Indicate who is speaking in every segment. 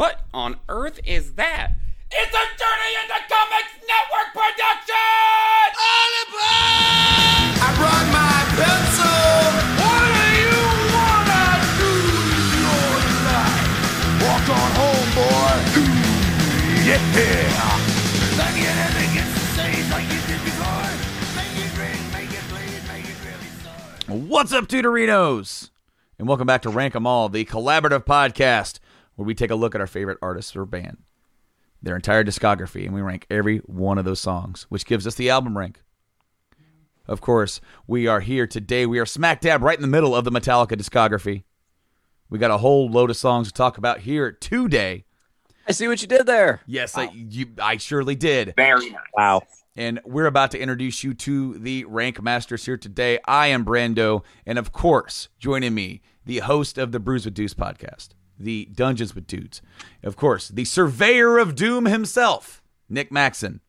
Speaker 1: What on earth is that? It's a Journey into Comics Network production! All aboard!
Speaker 2: I brought my pencil. What do you wanna do with your life? Walk on home, boy. Yeah. Like you never get to say like you did before. Make it ring, make it bleed, make it really sore.
Speaker 3: What's up, Tutorinos? And welcome back to Rank 'em All, the collaborative podcast where we take a look at our favorite artists or band, their entire discography, and we rank every one of those songs, which gives us the album rank. Of course, we are here today. We are smack dab right in the middle of the Metallica discography. We got a whole load of songs to talk about here today.
Speaker 4: I see what you did there.
Speaker 3: Yes, I, you, I surely did.
Speaker 1: Very nice.
Speaker 4: Wow.
Speaker 3: And we're about to introduce you to the rank masters here today. I am Brando, and of course, joining me, the host of the Brews with Deuce podcast, the Dungeons with Dudes. Of course, the surveyor of doom himself, Nick Maxon.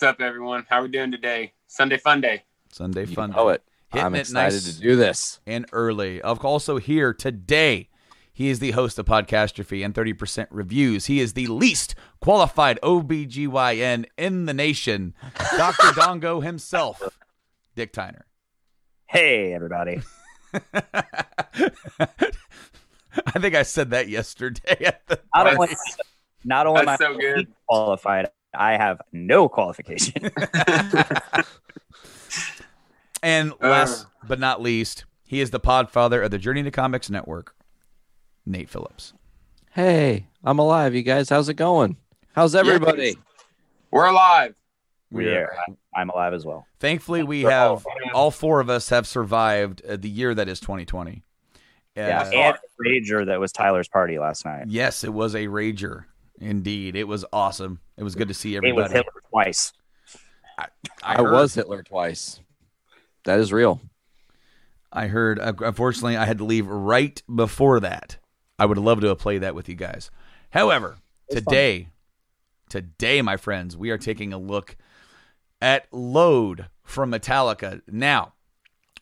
Speaker 1: What's up, everyone? How are we doing today? Sunday fun day.
Speaker 3: Sunday
Speaker 4: You
Speaker 3: fun.
Speaker 4: know it.
Speaker 3: Hitting
Speaker 4: I'm
Speaker 3: it
Speaker 4: excited
Speaker 3: nice.
Speaker 4: to do this.
Speaker 3: and early. Of also here today, he is the host of Podcastrophe and 30% Reviews. He is the least qualified OBGYN in the nation, Dr. Dongo himself, Dick Tyner.
Speaker 5: Hey, everybody.
Speaker 3: I think I said that yesterday at the
Speaker 5: Not
Speaker 3: party.
Speaker 5: only, not only am I
Speaker 1: That's so good.
Speaker 5: qualified, I have no qualification.
Speaker 3: And last but not least, he is the podfather of the Journey to Comics Network, Nate Phillips.
Speaker 4: Hey, I'm alive, you guys. How's it going? How's everybody?
Speaker 1: We're alive.
Speaker 5: we are. I'm alive as well.
Speaker 3: Thankfully, we have all four of us have survived uh, the year that is 2020.
Speaker 5: Yeah, and Rager that was Tyler's party last night.
Speaker 3: Yes, it was a rager. Indeed, it was awesome. It was good to see
Speaker 5: It was
Speaker 3: everybody.
Speaker 5: Hitler twice.
Speaker 3: I,
Speaker 4: I,
Speaker 3: heard,
Speaker 4: was Hitler twice. That is real.
Speaker 3: I heard. uh, Unfortunately, I had to leave right before that. I would love to have played that with you guys. However, today, today, my friends, we are taking a look at Load from Metallica. Now,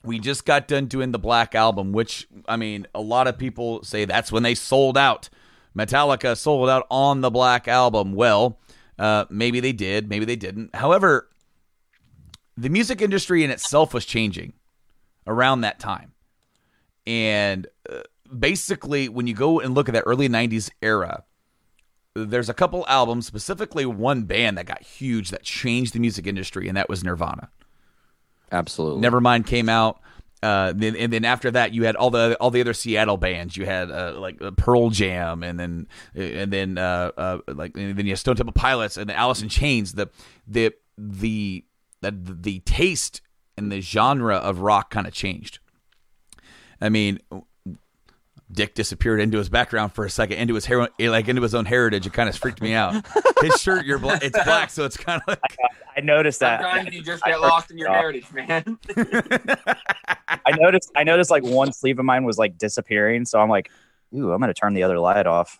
Speaker 3: we just got done doing the Black Album, which I mean, a lot of people say that's when they sold out. Metallica sold out on the Black Album. Well, uh, maybe they did, maybe they didn't. However, the music industry in itself was changing around that time. And uh, basically, when you go and look at that early 90s era, there's a couple albums, specifically one band that got huge that changed the music industry, and that was Nirvana.
Speaker 4: Absolutely.
Speaker 3: Nevermind came out. Uh, and then after that, you had all the all the other Seattle bands. You had uh, like uh, Pearl Jam, and then and then uh, uh, like and then you have Stone Temple Pilots and then Alice in Chains. The the the the, the taste and the genre of rock kind of changed. I mean, Dick disappeared into his background for a second, into his hair, like into his own heritage. It kind of freaked me out. His shirt, you're black. It's black, so it's kind of like
Speaker 5: I noticed that.
Speaker 1: Sometimes you just get lost in your heritage, man.
Speaker 5: I noticed. I noticed like one sleeve of mine was like disappearing. So I'm like, ooh, I'm gonna turn the other light off.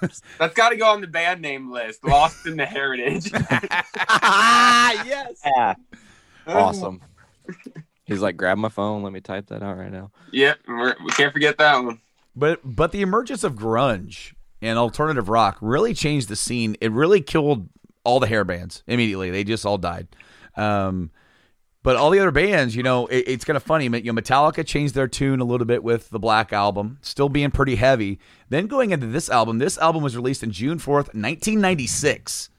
Speaker 1: That's got to go on the band name list. Lost in the heritage.
Speaker 4: yes.
Speaker 5: Yeah.
Speaker 4: Awesome. He's like, grab my phone. Let me type that out right now.
Speaker 1: Yep, we're, we can't forget that one.
Speaker 3: But but the emergence of grunge and alternative rock really changed the scene. It really killed all the hair bands immediately. They just all died. Um, but all the other bands, you know, it, it's kind of funny. You know, Metallica changed their tune a little bit with the Black Album, still being pretty heavy. Then going into this album, this album was released in June fourth, nineteen ninety six.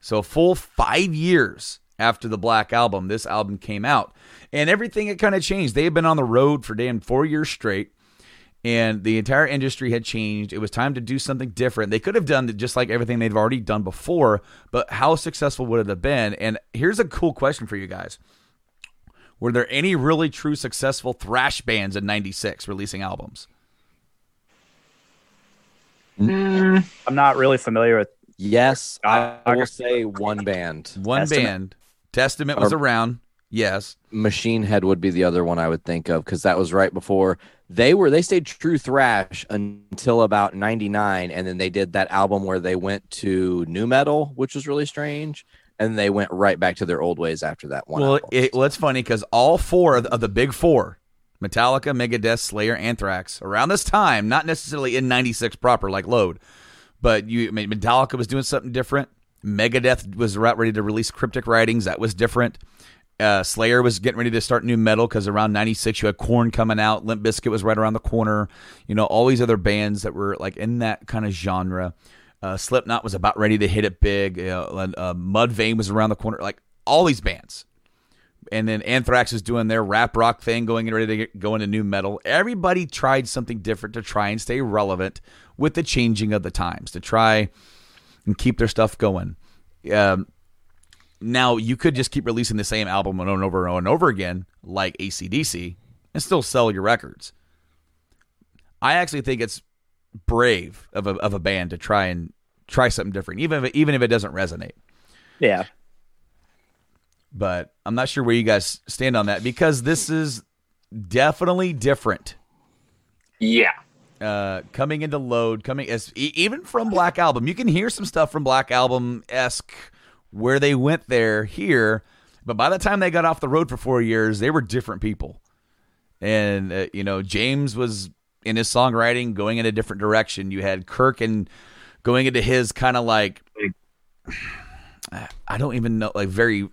Speaker 3: So a full five years after the Black Album, this album came out, and everything had kind of changed. They had been on the road for damn four years straight and the entire industry had changed. It was time to do something different. They could have done just like everything they've already done before, but how successful would it have been? And here's a cool question for you guys. Were there any really true successful thrash bands in 96 releasing albums? Mm.
Speaker 5: I'm not really familiar with.
Speaker 4: Yes, I
Speaker 5: I-
Speaker 4: will say one band.
Speaker 3: One
Speaker 5: Testament?
Speaker 3: band. Testament was
Speaker 4: Or-
Speaker 3: around. Yes.
Speaker 4: Machine Head would be the other one I would think of because that was right before they were. They stayed true thrash until about '99, and then they did that album where they went to nu metal, which was really strange, and they went right back to their old ways after that one.
Speaker 3: well, it, well, it's funny because all four of the, of the big four Metallica, Megadeth, Slayer, Anthrax. Around this time, not necessarily in 96 proper like Load, but you I mean, Metallica was doing something different. Megadeth was ready to release Cryptic Writings. That was different. Uh, Slayer was getting ready to start nu metal because around 96 you had Korn coming out. Limp Bizkit was right around the corner. You know, all these other bands that were like in that kind of genre. Uh, Slipknot was about ready to hit it big. Uh, Mudvayne was around the corner. Like all these bands. And then Anthrax is doing their rap rock thing, going ready to get, go into nu metal. Everybody tried something different to try and stay relevant with the changing of the times, to try and keep their stuff going. Um, now, you could just keep releasing the same album over and over and over again, like ACDC, and still sell your records. I actually think it's brave of a, of a band to try and try something different, even if it, even if it doesn't resonate.
Speaker 5: Yeah.
Speaker 3: But I'm not sure where you guys stand on that because this is definitely different.
Speaker 6: Yeah.
Speaker 3: Uh, coming into load, coming as even from Black Album, you can hear some stuff from Black Album esque where they went there here, but by the time they got off the road for four years, they were different people. And uh, you know, James was in his songwriting going in a different direction. You had Kirk and going into his kind of like I don't even know, like very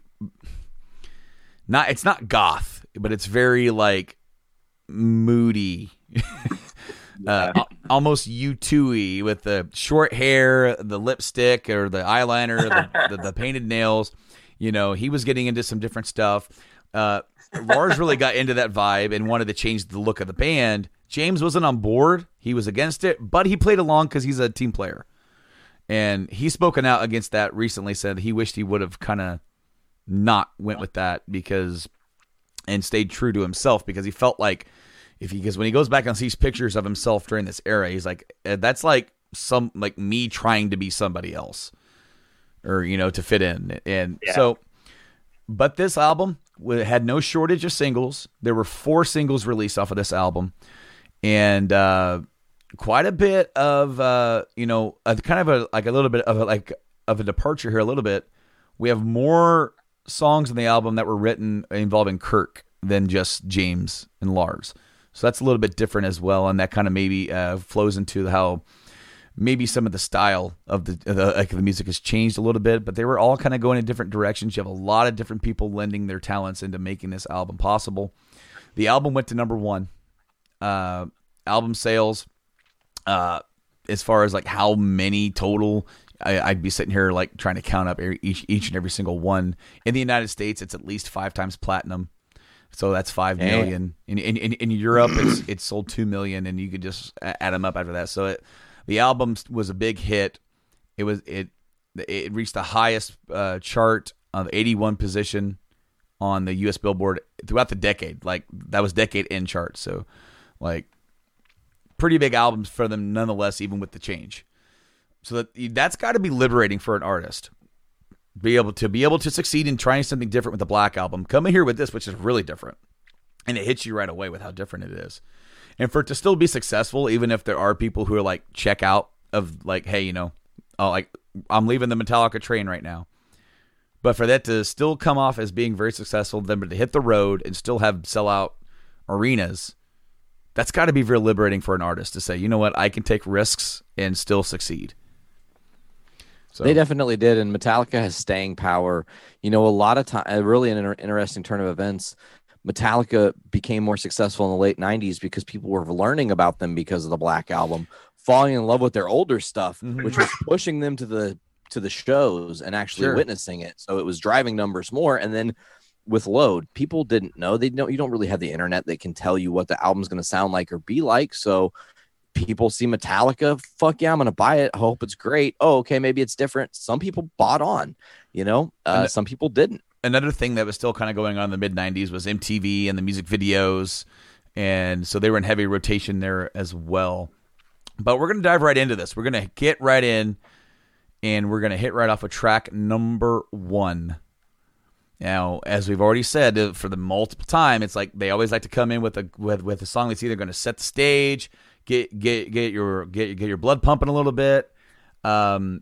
Speaker 3: not. It's not goth, but it's very like moody. uh, al- almost U two with the short hair, the lipstick or the eyeliner, the, the, the painted nails. You know, he was getting into some different stuff. Uh, Lars really got into that vibe and wanted to change the look of the band. James wasn't on board; he was against it, but he played along because he's a team player. And he's spoken out against that recently. Said he wished he would have kind of not went with that because and stayed true to himself because he felt like if he because when he goes back and sees pictures of himself during this era, he's like eh, that's like some like me trying to be somebody else or you know to fit in and
Speaker 6: Yeah.
Speaker 3: so but this album had no shortage of singles there were four singles released off of this album and uh quite a bit of uh you know a, kind of a like a little bit of a like of a departure here a little bit we have more songs in the album that were written involving Kirk than just James and Lars. So that's a little bit different as well, and that kind of maybe uh, flows into how maybe some of the style of the, the like the music has changed a little bit. But they were all kind of going in different directions. You have a lot of different people lending their talents into making this album possible. The album went to number one. Uh, album sales, uh, as far as like how many total I, I'd be sitting here like trying to count up each each and every single one. In the United States, it's at least five times platinum, so that's five million. In, in in in Europe, it's it's sold two million, and you could just add them up after that. So it, the album was a big hit. It was it it reached the highest uh, chart of 81 position on the U.S. Billboard throughout the decade. Like that was decade end chart. So like pretty big albums for them nonetheless, even with the change. So that that's got to be liberating for an artist. Be able to be able to succeed in trying something different with the Black album. Coming here with this, which is really different, and it hits you right away with how different it is. And for it to still be successful, even if there are people who are like check out of like, hey, you know, oh, like I'm leaving the Metallica train right now. But for that to still come off as being very successful, then to hit the road and still have sell out arenas, that's got to be very liberating for an artist to say, you know what, I can take risks and still succeed. So
Speaker 4: They definitely did, and Metallica has staying power. You know, a lot of time, really an inter- interesting turn of events. Metallica became more successful in the late '90s because people were learning about them because of the Black Album, falling in love with their older stuff,
Speaker 3: Mhm.
Speaker 4: which was pushing them to the to the shows and actually
Speaker 3: Sure.
Speaker 4: witnessing it. So it was driving numbers more. And then with Load, people didn't know. They don't. You don't really have the internet that can tell you what the album's going to sound like or be like. So people see Metallica, fuck yeah, I'm gonna buy it. I hope it's great. Oh, okay, maybe it's different. Some people bought on, you know, uh,
Speaker 3: And-
Speaker 4: some people didn't.
Speaker 3: another thing that was still kind of going on in the mid 90s was MTV and the music videos. And so they were in heavy rotation there as well. But we're to dive right into this. We're to get right in and we're to hit right off with track number one. Now, as we've already said uh, for the multiple time, it's like they always like to come in with a with, with a song that's either going to set the stage, get get get your get get your blood pumping a little bit, um,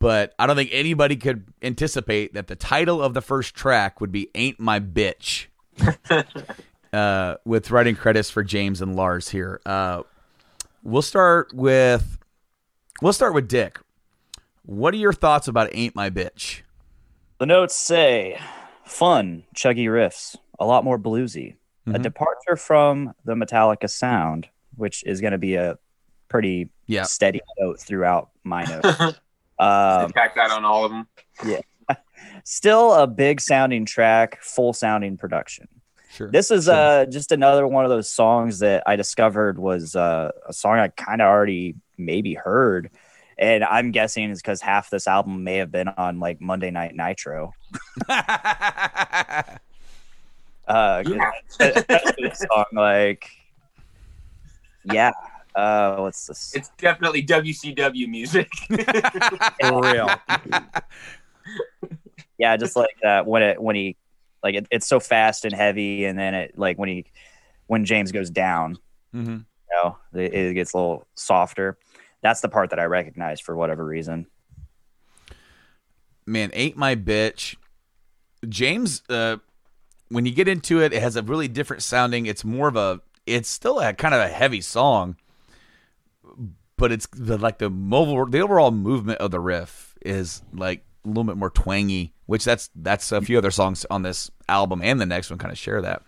Speaker 3: but I don't think anybody could anticipate that the title of the first track would be "Ain't My Bitch." uh, with writing credits for James and Lars here. Uh, we'll start with we'll start with Dick. What are your thoughts about "Ain't My Bitch"?
Speaker 5: The notes say fun, chuggy riffs, a lot more bluesy, a
Speaker 3: Mhm.
Speaker 5: departure from the Metallica sound, which is going to be a pretty
Speaker 3: Yeah.
Speaker 5: steady note throughout my notes. um,
Speaker 1: Pack that on all of them. Yeah.
Speaker 5: Still a big sounding track, full sounding production.
Speaker 3: Sure.
Speaker 5: This is uh, just another one of those songs that I discovered was uh, a song I kind of already maybe heard. And I'm guessing it's because half this album may have been on like Monday Night Nitro. Uh, 'cause especially this song, like, yeah. Uh, what's this?
Speaker 1: It's definitely WCW music.
Speaker 5: For real. yeah, just like that when it when he like it, it's so fast and heavy, and then it like when he when James goes down,
Speaker 3: hmm
Speaker 5: you know, it, it gets a little softer. That's the part that I recognize for whatever reason.
Speaker 3: Man, "Ain't My Bitch." James, uh, when you get into it, it has a really different sounding. It's more of a. It's still a kind of a heavy song, but it's the like the mobile the overall movement of the riff is like a little bit more twangy which that's that's a few other songs on this album and the next one kind of share that.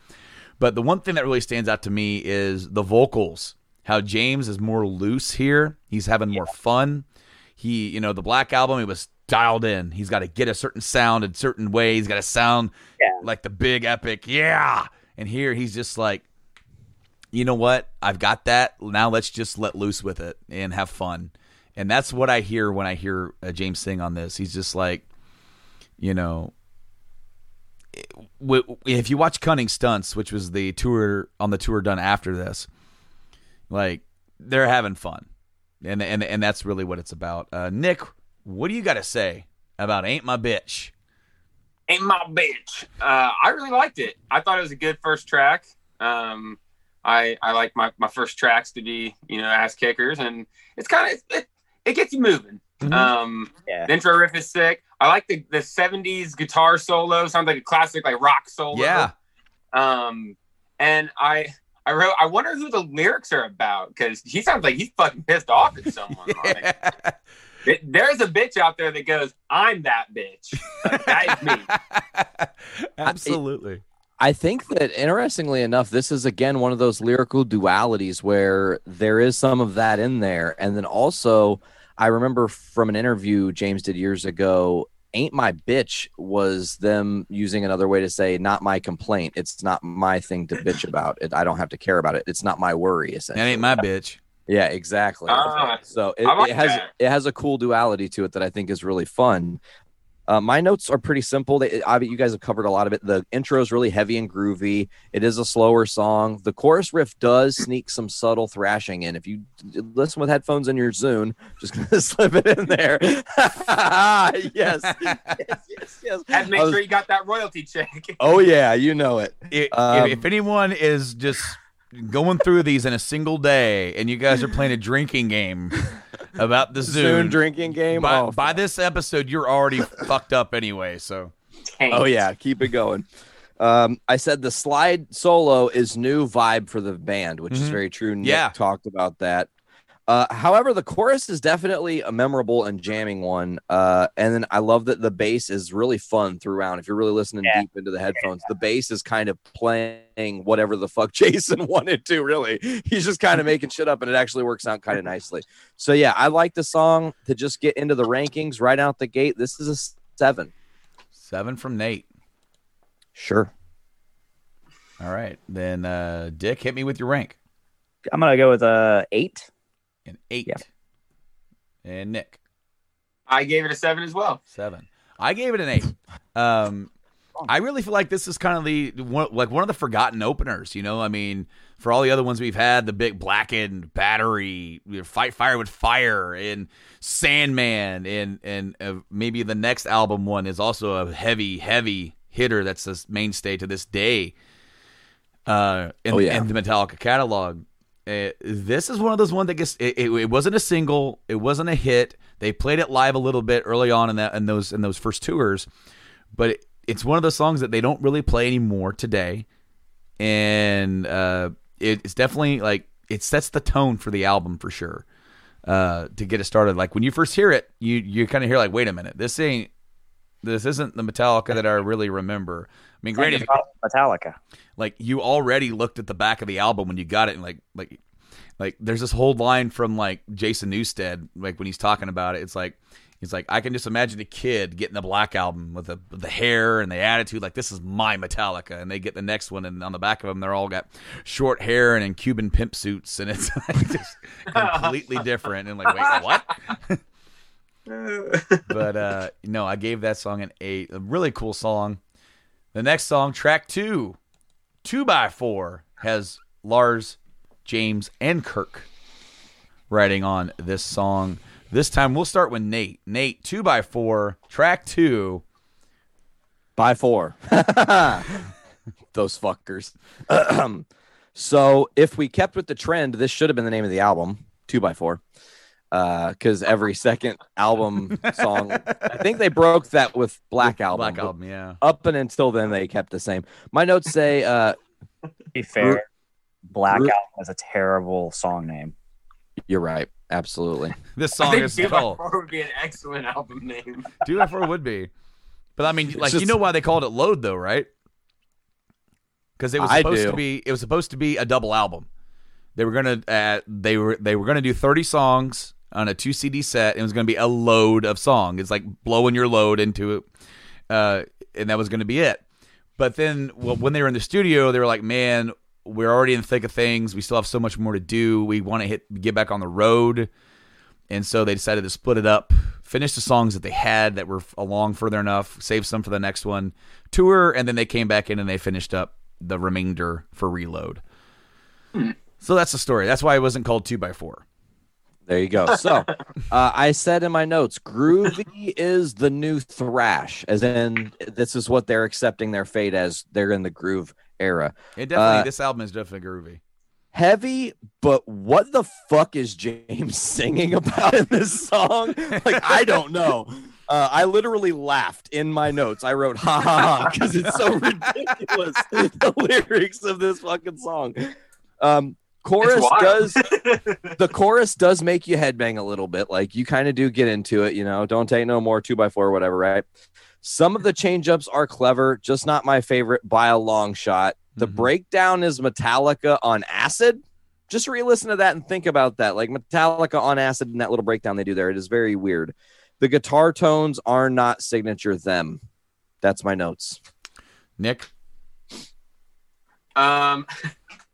Speaker 3: But the one thing that really stands out to me is the vocals how james is more loose here. He's having more fun. He you know the black album he was dialed in. He's got to get a certain sound in certain way he's got to sound
Speaker 5: Yeah.
Speaker 3: like the big epic yeah! And here he's just like you know what? I've got that. Now let's just let loose with it and have fun. And that's what I hear when I hear uh, James sing on this. He's just like, you know, if you watch Cunning Stunts, which was the tour on the tour done after this, like they're having fun, and and and that's really what it's about. Uh, Nick, what do you got to say about "Ain't My Bitch"?
Speaker 1: Ain't my bitch. Uh, I really liked it. I thought it was a good first track. Um, I I like my, my first tracks to be you know ass kickers, and it's kind of it, it gets you moving.
Speaker 3: Mhm.
Speaker 1: Um,
Speaker 5: Yeah.
Speaker 1: the intro riff is sick. I like the the '70s guitar solo. Sounds like a classic like rock solo.
Speaker 3: Yeah,
Speaker 1: Um, and I I wrote I wonder who the lyrics are about because he sounds like he's fucking pissed off at someone. on it. It- There's a bitch out there that goes, "I'm that bitch." Like, that is me.
Speaker 3: absolutely.
Speaker 4: I think that interestingly enough, this is again one of those lyrical dualities where there is some of that in there. And then also, I remember from an interview James did years ago, Ain't My Bitch was them using another way to say, not my complaint. It's not my thing to bitch about. It, I don't have to care about it. It's not my worry,
Speaker 3: That
Speaker 4: essentially.
Speaker 3: ain't my bitch.
Speaker 4: Yeah, exactly.
Speaker 1: Ah,
Speaker 4: so it,
Speaker 1: like
Speaker 4: it has
Speaker 1: that.
Speaker 4: it has a cool duality to it that I think is really fun. Uh, my notes are pretty simple. They, I, you guys have covered a lot of it. The intro is really heavy and groovy. It is a slower song. The chorus riff does sneak some subtle thrashing in. If you listen with headphones in your Zune, just gonna slip it in there. yes, yes, yes, yes.
Speaker 1: Had to make
Speaker 4: was-
Speaker 1: sure you got that royalty check.
Speaker 4: oh yeah, you know it.
Speaker 3: if,
Speaker 4: Um,
Speaker 3: if anyone is just going through these in a single day and you guys are playing a drinking game about the
Speaker 4: Zune
Speaker 3: Zune,
Speaker 4: drinking game.
Speaker 3: by,
Speaker 4: oh,
Speaker 3: by this episode, you're already fucked up anyway. So
Speaker 4: Oh yeah, keep it going. Um, I said the slide solo is new vibe for the band, which is
Speaker 3: Mhm.
Speaker 4: very true. Nick
Speaker 3: Yeah.
Speaker 4: talked about that. Uh, however, the chorus is definitely a memorable and jamming one. Uh, and then I love that the bass is really fun throughout. If you're really listening
Speaker 5: Yeah.
Speaker 4: deep into the headphones, the bass is kind of playing whatever the fuck Jason wanted to. Really, he's just kind of making shit up, and it actually works out kind of nicely. So yeah, I like the song to just get into the rankings right out the gate. This is a seven.
Speaker 3: seven from Nate.
Speaker 4: Sure.
Speaker 3: All right, then uh, Dick, hit me with your rank.
Speaker 5: I'm gonna go with a eight.
Speaker 3: An eight.
Speaker 5: Yeah.
Speaker 3: And Nick,
Speaker 1: I gave it a seven as well.
Speaker 3: seven. I gave it an eight. Um, I really feel like this is kind of the one, like one of the forgotten openers. You know, I mean, for all the other ones we've had, the big blackened battery, fight fire with fire, and Sandman, and and uh, maybe the next album one is also a heavy, heavy hitter. That's the mainstay to this day. Uh, in,
Speaker 4: Oh, yeah.
Speaker 3: in the Metallica catalog. Uh, this is one of those ones that gets it, it, it wasn't a single, it wasn't a hit. They played it live a little bit early on in that in those in those first tours, but it, it's one of those songs that they don't really play anymore today. and uh, it, it's definitely like it sets the tone for the album for sure. Uh, to get it started, like when you first hear it, you you kind of hear like, wait a minute, this ain't this isn't the Metallica that I really remember. I mean, granted,
Speaker 5: Metallica.
Speaker 3: like you already looked at the back of the album when you got it and like like like there's this whole line from like Jason Newsted like when he's talking about it. It's like he's like I can just imagine a kid getting the black album with the with the hair and the attitude like this is my Metallica. And they get the next one and on the back of them they're all got short hair and in Cuban pimp suits and it's like just completely different. And like wait what but uh no I gave that song an 8 a really cool song the next song track 2 2 by 4 has Lars James, and Kirk writing on this song. This time we'll start with Nate. Nate, two by four, track two.
Speaker 4: By four. Those fuckers. so if we kept with the trend, this should have been the name of the album, two by four. Because uh, every second album song, I think they broke that with Black Album.
Speaker 3: Black Album, yeah.
Speaker 4: Up and until then, they kept the same. My notes say, uh,
Speaker 5: be fair, Black Album is a terrible song name.
Speaker 4: You're right. Absolutely.
Speaker 3: This song
Speaker 1: I think
Speaker 3: is
Speaker 1: Two by
Speaker 3: called
Speaker 1: would be an excellent album name.
Speaker 3: Two by Four would be, but I mean, like
Speaker 4: just-
Speaker 3: you know why they called it Load though, right? Because it was supposed to be it was supposed to be a double album. They were gonna uh, they were they were gonna do thirty songs on a two CD set. It was gonna be a load of song. It's like blowing your load into it, uh, and that was gonna be it. But then well, when they were in the studio, they were like, "Man, we're already in the thick of things. We still have so much more to do. We want to hit get back on the road." And so they decided to split it up, finish the songs that they had that were along further enough, save some for the next one, tour, and then they came back in and they finished up the remainder for Reload. So that's the story. That's why it wasn't called two by four.
Speaker 4: There you go. So uh, I said in my notes, groovy is the new thrash, as in this is what they're accepting their fate as. They're in the groove era.
Speaker 3: It definitely
Speaker 4: Uh,
Speaker 3: this album is definitely groovy.
Speaker 4: Heavy, but what the fuck is James singing about in this song? Like, I don't know. Uh, I literally laughed in my notes. I wrote "ha ha ha" because it's so ridiculous. the lyrics of this fucking song. Um, chorus does the chorus does make you headbang a little bit. Like you kind of do get into it, you know. Don't take no more, two by four, whatever, right? Some of the changeups are clever, just not my favorite by a long shot. The
Speaker 3: Mhm.
Speaker 4: breakdown is Metallica on acid. Just re listen to that and think about that. Like Metallica on acid and that little breakdown they do there. It is very weird. The guitar tones are not signature them. That's my notes.
Speaker 3: Nick,
Speaker 1: Um,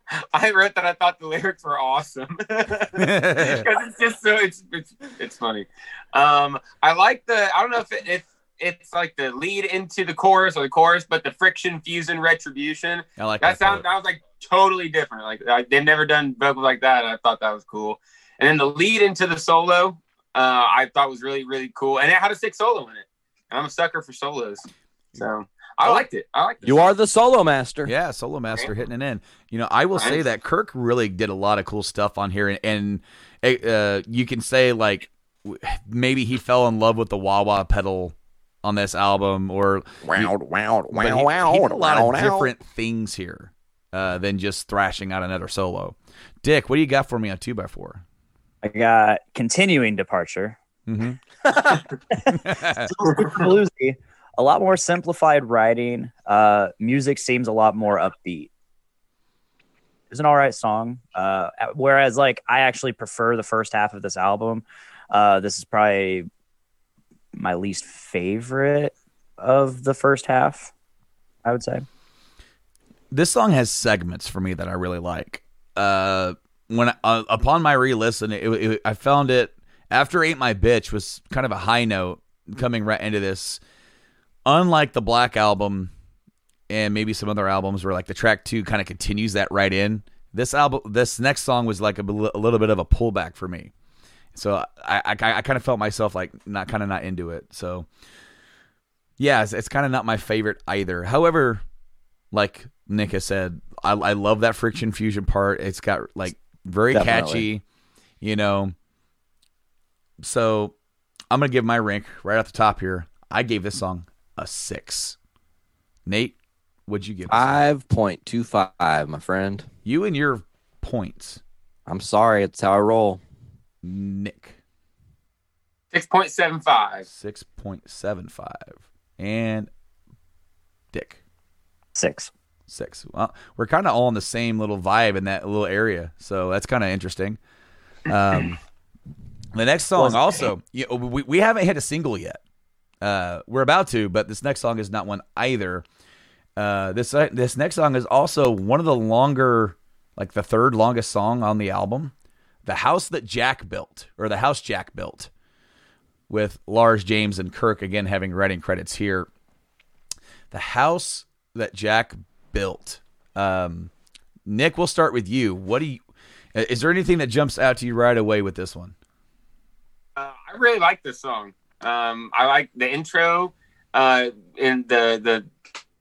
Speaker 1: I wrote that I thought the lyrics were awesome because it's just so it's it's it's funny. Um, I like the I don't know if it, if it's like the lead into the chorus or the chorus, but the friction fusion retribution
Speaker 3: I like
Speaker 1: that
Speaker 3: that.
Speaker 1: sounds that was like totally different. Like I, they've never done vocals like that. I thought that was cool. And then the lead into the solo, uh, I thought was really really cool, and it had a sick solo in it. And I'm a sucker for solos, so I liked it. I liked it.
Speaker 4: You are the solo master.
Speaker 3: Yeah, Solo Master hitting it in. You know, I will say that Kirk really did a lot of cool stuff on here, and, and uh, you can say like maybe he fell in love with the wah wah pedal on this album, or
Speaker 4: Wow, wow,
Speaker 3: but he,
Speaker 4: wow, wow,
Speaker 3: he did a lot of
Speaker 4: wow.
Speaker 3: different things here uh, than just thrashing out another solo. Dick, what do you got for me on two by four?
Speaker 5: I got continuing departure.
Speaker 3: Mm-hmm.
Speaker 5: Bluesy, a lot more simplified writing. Uh, music seems a lot more upbeat. It's an all right song. Uh, whereas, like, I actually prefer the first half of this album. Uh, this is probably my least favorite of the first half. I would say.
Speaker 3: this song has segments for me that I really like. Uh, when uh, upon my re-listen, it, it, I found it after "Ain't My Bitch" was kind of a high note coming right into this. Unlike the Black album and maybe some other albums where like the track two kind of continues that right in. This album, this next song was like a, a little bit of a pullback for me. So I, I, I kind of felt myself like not kind of not into it. So yeah, it's, it's kind of not my favorite either. However, like Nick has said, I, I love that friction fusion part. It's got like very
Speaker 4: Definitely.
Speaker 3: catchy, you know. So I'm gonna give my rank right off the top here. I gave this song a six. Nate, What'd you give? us?
Speaker 4: Five point two five, my friend.
Speaker 3: you and your points,
Speaker 4: I'm sorry, it's how I roll.
Speaker 3: Nick.
Speaker 1: Six point seven five.
Speaker 3: Six point seven five, and Dick
Speaker 5: Six.
Speaker 3: six. Well, we're kind of all in the same little vibe in that little area, so that's kind of interesting. Um, the next song also, you know, we we haven't hit a single yet. Uh, we're about to, but this next song is not one either. Uh, this this next song is also one of the longer, like the third longest song on the album, "The House That Jack Built" or "The House Jack Built," with Lars, James, and Kirk again having writing credits here. The house that Jack built. Um, Nick, we'll start with you. What do you? Is there anything that jumps out to you right away with this one?
Speaker 1: Uh, I really like this song. Um, I like the intro uh, and the the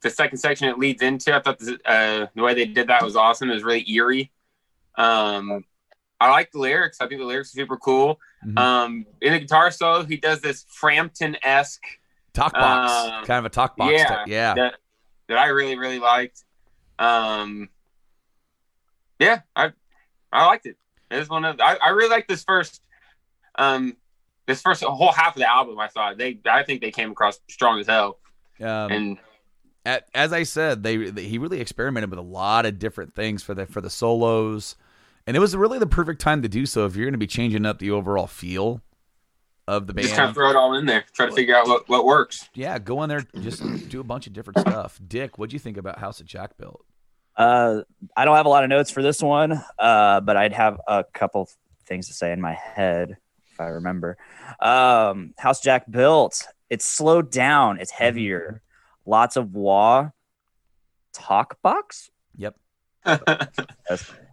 Speaker 1: the second section it leads into. I thought the, uh, the way they did that was awesome. It was really eerie. Um, I like the lyrics. I think the lyrics are super cool.
Speaker 3: Mhm.
Speaker 1: Um, in the guitar solo, he does this Frampton esque
Speaker 3: Talk box,
Speaker 1: Um,
Speaker 3: kind of a talk box.
Speaker 1: yeah,
Speaker 3: type. yeah.
Speaker 1: that that I really really liked. Um, yeah, I I liked it. It was one of I, I really like this first um this first whole half of the album. I thought they I think they came across strong as hell.
Speaker 3: Um,
Speaker 1: And
Speaker 3: at, as I said, they, they he really experimented with a lot of different things for the for the solos, and it was really the perfect time to do so if you're going to be changing up the overall feel of the band.
Speaker 1: just kind of throw it all in there, try to figure out what, what works.
Speaker 3: yeah, go in there, just do a bunch of different stuff. Dick, what do you think about House of Jack built?
Speaker 5: Uh, I don't have a lot of notes for this one, uh, but I'd have a couple things to say in my head if I remember. Um, House Jack built. It's slowed down. It's heavier. Lots of wah. Talk box.
Speaker 3: Yep.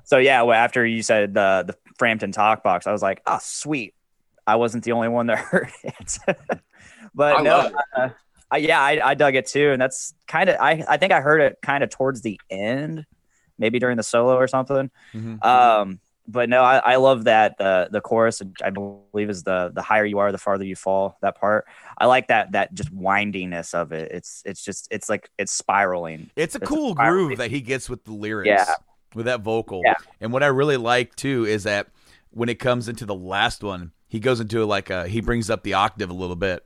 Speaker 5: So yeah, well, after you said the the Frampton talk box, I was like, oh sweet. I wasn't the only one that heard it. but
Speaker 1: I
Speaker 5: no, uh, I, yeah, I, I dug it too, and that's kind of I I think I heard it kind of towards the end, maybe during the solo or something.
Speaker 3: Mhm.
Speaker 5: Um, but no, I, I love that uh, the chorus. I believe is the the higher you are, the farther you fall. That part, I like that that just windiness of it. It's it's just it's like it's spiraling.
Speaker 3: It's a
Speaker 5: It's
Speaker 3: cool
Speaker 5: spiral.
Speaker 3: groove that he gets with the lyrics.
Speaker 5: Yeah.
Speaker 3: With that vocal.
Speaker 5: Yeah.
Speaker 3: And what I really like too is that when it comes into the last one, he goes into like a he brings up the octave a little bit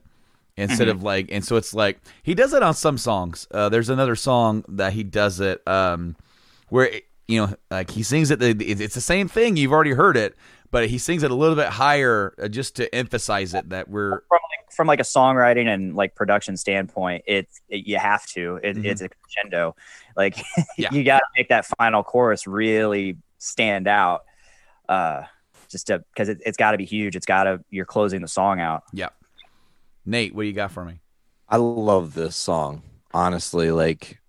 Speaker 3: instead
Speaker 5: Mm-hmm.
Speaker 3: of like and so it's like he does it on some songs. Uh, there's another song that he does it um where it, you know like he sings it it- it's the same thing you've already heard it but he sings it a little bit higher uh, just to emphasize it that we're
Speaker 5: from like, from like a songwriting and like production standpoint, it's it, you have to. It,
Speaker 3: Mhm.
Speaker 5: It's a crescendo. Like
Speaker 3: Yeah.
Speaker 5: you got to make that final chorus really stand out. Uh, just to because it, it's got to be huge. It's got to you're closing the song out. Yeah.
Speaker 3: Nate what do you got for me
Speaker 4: I love this song. Honestly, like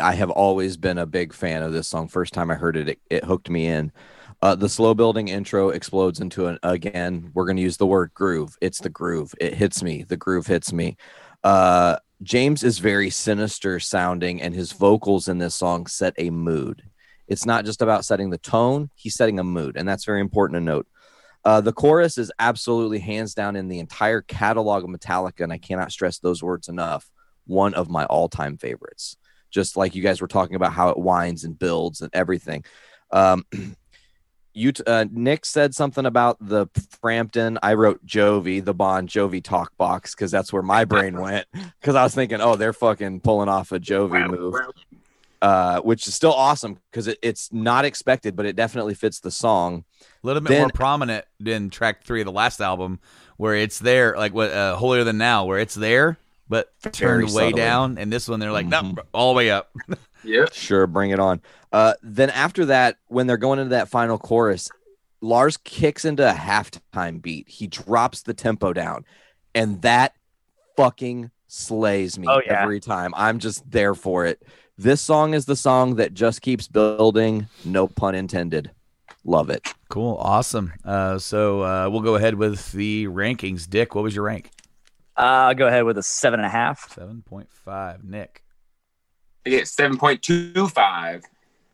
Speaker 4: I have always been a big fan of this song. First time I heard it, it, it hooked me in. Uh, the slow building intro explodes into an again. We're going to use the word groove. It's the groove. It hits me. The groove hits me. Uh, James is very sinister sounding, and his vocals in this song set a mood. It's not just about setting the tone; he's setting a mood, and that's very important to note. Uh, the chorus is absolutely hands down in the entire catalog of Metallica, and I cannot stress those words enough. One of my all-time favorites. Just like you guys were talking about how it winds and builds and everything. Um, you, t- uh, Nick said something about the Frampton. I wrote Jovi, the Bon Jovi talk box, because that's where my brain went. Because I was thinking, oh, they're fucking pulling off a Jovi move uh, which is still awesome because it, it's not expected, but it definitely fits the song.
Speaker 3: a little bit
Speaker 4: Then-
Speaker 3: more prominent than track three of the last album, where it's there, like what uh, holier than thou, where it's there but turned way
Speaker 4: subtly.
Speaker 3: down. And this one, they're like,
Speaker 4: Mhm.
Speaker 3: no, all the way up.
Speaker 1: Yep.
Speaker 4: Sure, bring it on. Uh, then after that, when they're going into that final chorus, Lars kicks into a halftime beat. He drops the tempo down, and that fucking slays me
Speaker 5: Oh, yeah.
Speaker 4: every time. I'm just there for it. This song is the song that just keeps building. No pun intended. Love it.
Speaker 3: Cool, awesome. Uh, so uh, we'll go ahead with the rankings. Dick, what was your rank?
Speaker 5: Uh, I'll go ahead with a seven and a half.
Speaker 3: Seven point five. Nick,
Speaker 1: I get seven point two five.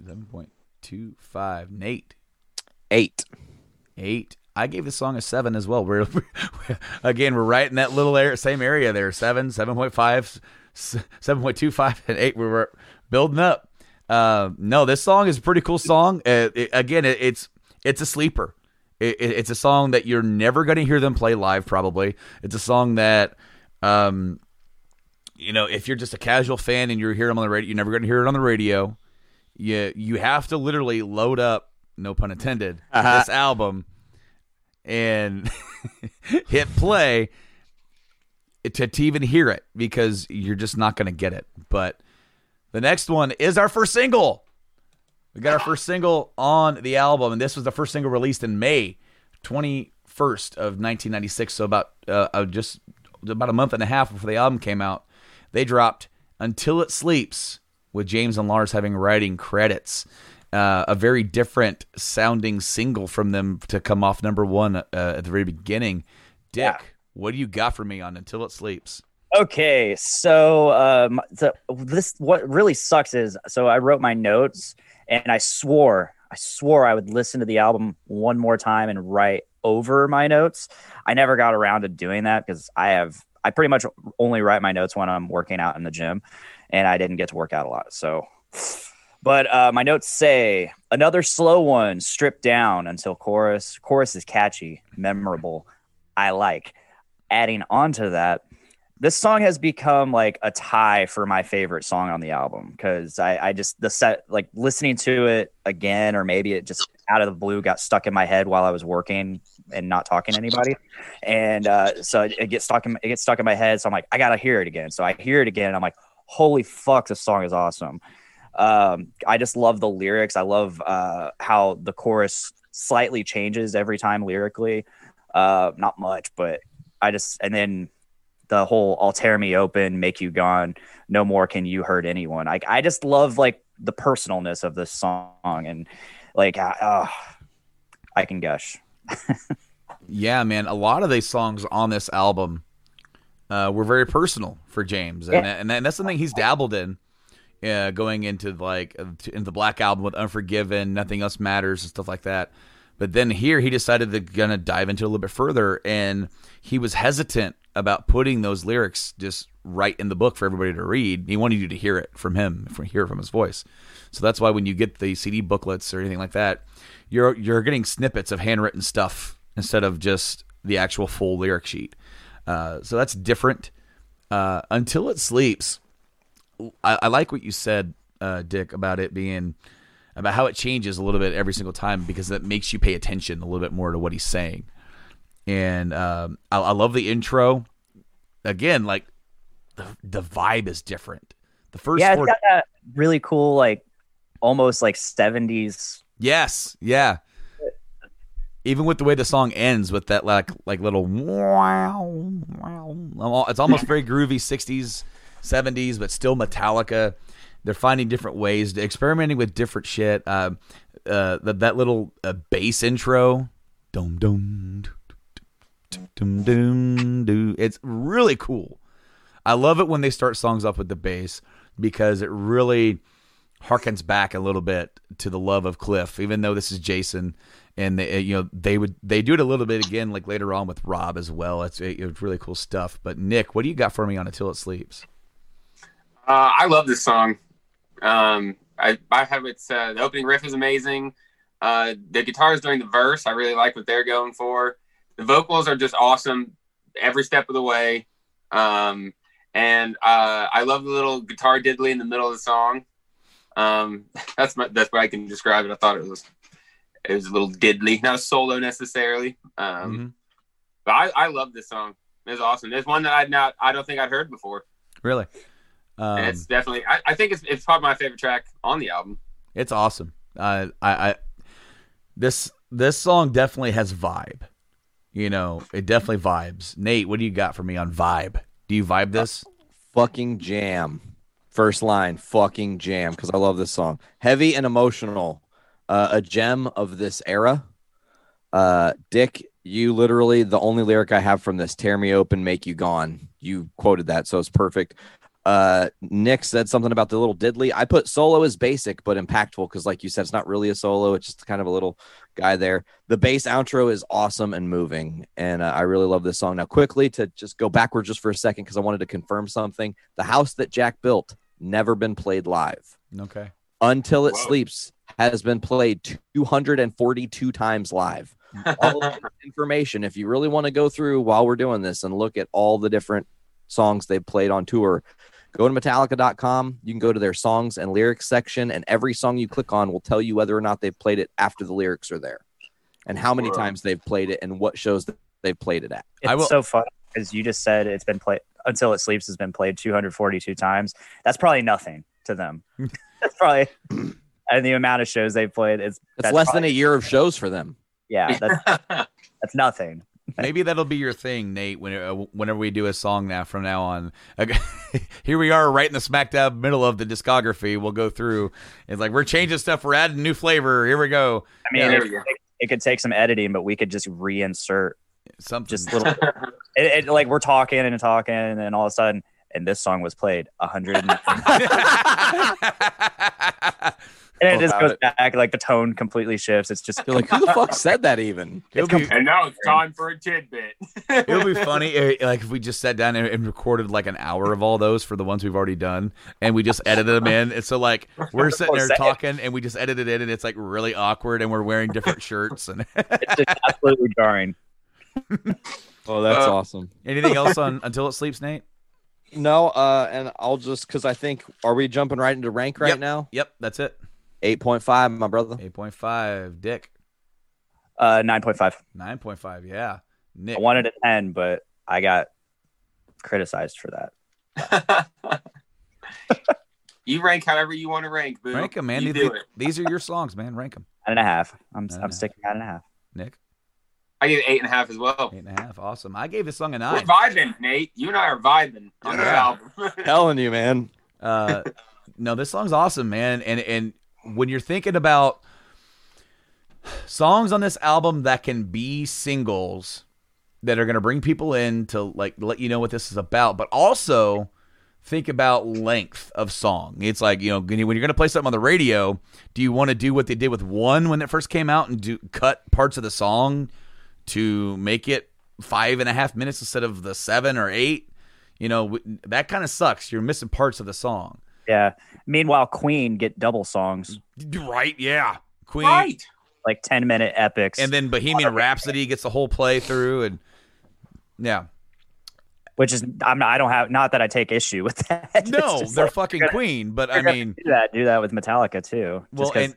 Speaker 3: seven point two five. Nate,
Speaker 4: Eight.
Speaker 3: eight. I gave the song a seven as well. We're again, we're right in that little area, same area there. Seven, seven point five, seven point two five, and eight. We were building up. Uh, no, this song is a pretty cool song. Uh, it- again, it, it's it's a sleeper. It, it- it's a song that you're never going to hear them play live. Probably, it's a song that, um, you know, if you're just a casual fan and you're hearing them on the radio, you're never going to hear it on the radio. You you have to literally load up, no pun intended,
Speaker 4: Uh-huh.
Speaker 3: this album and hit play to, to even hear it because you're just not going to get it. But the next one is our first single. We got our first single on the album, and this was the first single released in May 21st of 1996. So about uh, uh, just about a month and a half before the album came out, they dropped "Until It Sleeps" with James and Lars having writing credits. Uh, a very different sounding single from them to come off number one uh, at the very beginning. Dick,
Speaker 5: Yeah.
Speaker 3: what do you got for me on "Until It Sleeps"?
Speaker 5: Okay, so um, the, this what really sucks is so I wrote my notes and I swore I swore I would listen to the album one more time and write over my notes. I never got around to doing that because I have I pretty much only write my notes when I'm working out in the gym, and I didn't get to work out a lot. So, but uh, my notes say another slow one, stripped down until chorus. Chorus is catchy, memorable. I like. Adding on to that, this song has become like a tie for my favorite song on the album because I, I just the set like listening to it again or maybe it just out of the blue got stuck in my head while I was working and not talking to anybody. And uh, so it, it gets stuck in it gets stuck in my head so I'm like I gotta hear it again. So I hear it again and I'm like holy fuck this song is awesome. Um, I just love the lyrics. I love uh, how the chorus slightly changes every time lyrically. Uh, not much but I just and then the whole "I'll tear me open, make you gone, no more can you hurt anyone." I I just love like the personalness of this song and like uh, uh, I can gush.
Speaker 3: Yeah, man. A lot of these songs on this album uh, were very personal for James, and,
Speaker 5: Yeah.
Speaker 3: and that's something he's dabbled in, uh, going into like uh, into the Black Album with Unforgiven, Nothing Else Matters, and stuff like that. But then here he decided to gonna dive into a little bit further, and he was hesitant about putting those lyrics just right in the book for everybody to read. He wanted you to hear it from him, from hear it from his voice. So that's why when you get the CD booklets or anything like that, you're you're getting snippets of handwritten stuff instead of just the actual full lyric sheet. Uh, so that's different. Uh, Until it sleeps, I, I like what you said, uh, Dick, about it being about how it changes a little bit every single time because that makes you pay attention a little bit more to what he's saying. And um, I, I love the intro. Again, like the the vibe is different. The first
Speaker 5: yeah, it's
Speaker 3: four,
Speaker 5: got that really cool like almost like seventies.
Speaker 3: yes, yeah. Even with the way the song ends with that like like little wow, wow. it's almost very groovy 60s, 70s, but still Metallica. They're finding different ways, experimenting with different shit. Uh, uh, that that little uh, bass intro, dum dum, dum dum dum. It's really cool. I love it when they start songs off with the bass because it really harkens back a little bit to the love of Cliff, even though this is Jason, and they, you know they would they do it a little bit again like later on with Rob as well. It's it's really cool stuff. But Nick, what do you got for me on Until It Sleeps?
Speaker 1: Uh, I love this song. Um, I, I have its uh, the opening riff is amazing. Uh, the guitars during the verse, I really like what they're going for. The vocals are just awesome every step of the way. Um, and uh, I love the little guitar diddly in the middle of the song. Um, that's my, that's what I can describe it. I thought it was it was a little diddly, not a solo necessarily. Um,
Speaker 3: Mhm.
Speaker 1: but I, I love this song. It's awesome. It's one that I'd not I don't think I'd heard before.
Speaker 3: Really, um,
Speaker 1: it's definitely I, I think it's it's probably my favorite track on the album.
Speaker 3: It's awesome. Uh, I, I this this song definitely has vibe. You know, it definitely vibes. Nate, what do you got for me on vibe? Do you vibe this?
Speaker 4: fucking jam. First line, fucking jam, because I love this song. Heavy and emotional. Uh, a gem of this era. Uh, Dick, you literally the only lyric I have from this: "Tear me open, make you gone." You quoted that, so it's perfect. Uh, Nick said something about the little diddly. I put solo as basic but impactful because, like you said, it's not really a solo; it's just kind of a little guy there. The bass outro is awesome and moving, and uh, I really love this song. Now, quickly to just go backward just for a second because I wanted to confirm something. The house that Jack built never been played live.
Speaker 3: Okay.
Speaker 4: Until It
Speaker 1: Whoa.
Speaker 4: Sleeps has been played 242 times live. All of this information, if you really want to go through while we're doing this and look at all the different songs they've played on tour, go to Metallica.com. You can go to their songs and lyrics section, and every song you click on will tell you whether or not they've played it after the lyrics are there and how many times they've played it and what shows that they've played it at.
Speaker 5: It's
Speaker 3: I will-
Speaker 5: so fun because you just said it's been played until it sleeps has been played 242 times. That's probably nothing to them. that's probably and the amount of shows they've played. It's
Speaker 4: It's
Speaker 5: that's
Speaker 4: less than a year of shows for them.
Speaker 5: yeah. That's that's nothing.
Speaker 3: Maybe that'll be your thing, Nate. When, uh, whenever we do a song now from now on, Okay, here we are, right in the smack dab middle of the discography. We'll go through. It's like we're changing stuff. We're adding new flavor. Here we go.
Speaker 5: I mean,
Speaker 1: Yeah,
Speaker 5: it,
Speaker 1: go.
Speaker 5: it could take some editing, but we could just reinsert
Speaker 3: Something.
Speaker 5: just little. it, it, like we're talking and talking, and then all of a sudden, and this song was played a hundred, and, and it just goes
Speaker 4: it.
Speaker 5: back. Like the tone completely shifts. It's just
Speaker 4: You're like, who the fuck said that even?
Speaker 3: it'll be
Speaker 1: and now it's time for a tidbit.
Speaker 3: it'll be funny. eh, Like if we just sat down and, and recorded like an hour of all those for the ones we've already done, and we just edited them in. And so like we're sitting there talking, and we just edited it, and it's like really awkward, and we're wearing different shirts. And
Speaker 5: it's just absolutely jarring.
Speaker 4: Oh, that's
Speaker 1: Uh,
Speaker 4: awesome.
Speaker 3: anything else on until it sleeps, Nate?
Speaker 4: No, uh, and I'll just because I think are we jumping right into rank right
Speaker 3: Yep.
Speaker 4: now?
Speaker 3: Yep, that's it.
Speaker 4: Eight point five, my brother.
Speaker 3: Eight point five. Dick.
Speaker 5: Uh, nine point five.
Speaker 3: Nine point five. Yeah. Nick.
Speaker 5: I wanted a ten, but I got criticized for that.
Speaker 1: you rank however you want to rank, boo.
Speaker 3: Rank them, man.
Speaker 1: You
Speaker 3: These,
Speaker 1: do it.
Speaker 3: these are your songs, man. Rank them.
Speaker 5: Nine and a half. I'm
Speaker 3: Nine and a
Speaker 5: I'm
Speaker 3: half.
Speaker 5: sticking nine and a half.
Speaker 3: Nick.
Speaker 1: I give it eight and a half as well.
Speaker 3: Eight and a half. Awesome. I gave this song a nine.
Speaker 1: We're
Speaker 3: nine.
Speaker 1: vibing, Nate. You and I are vibing on this album.
Speaker 4: Telling you, man.
Speaker 3: Uh, no, this song's awesome, man. And and when you're thinking about songs on this album that can be singles that are going to bring people in to like let you know what this is about, but also think about length of song. It's like you know when you're going to play something on the radio, do you want to do what they did with one when it first came out and do cut parts of the song to make it five and a half minutes instead of the seven or eight? You know that kind of sucks. You're missing parts of the song.
Speaker 5: Yeah. Meanwhile, Queen get double songs,
Speaker 3: Right? Yeah. Queen.
Speaker 1: right.
Speaker 5: like ten minute epics,
Speaker 3: And then Bohemian Rhapsody gets the whole playthrough, and yeah,
Speaker 5: which is I'm not, I don't have not that I take issue with that.
Speaker 3: No, they're
Speaker 5: like,
Speaker 3: fucking
Speaker 5: gonna-
Speaker 3: Queen. But I mean,
Speaker 5: do that do that with Metallica too.
Speaker 3: Well,
Speaker 5: Just 'cause
Speaker 3: and-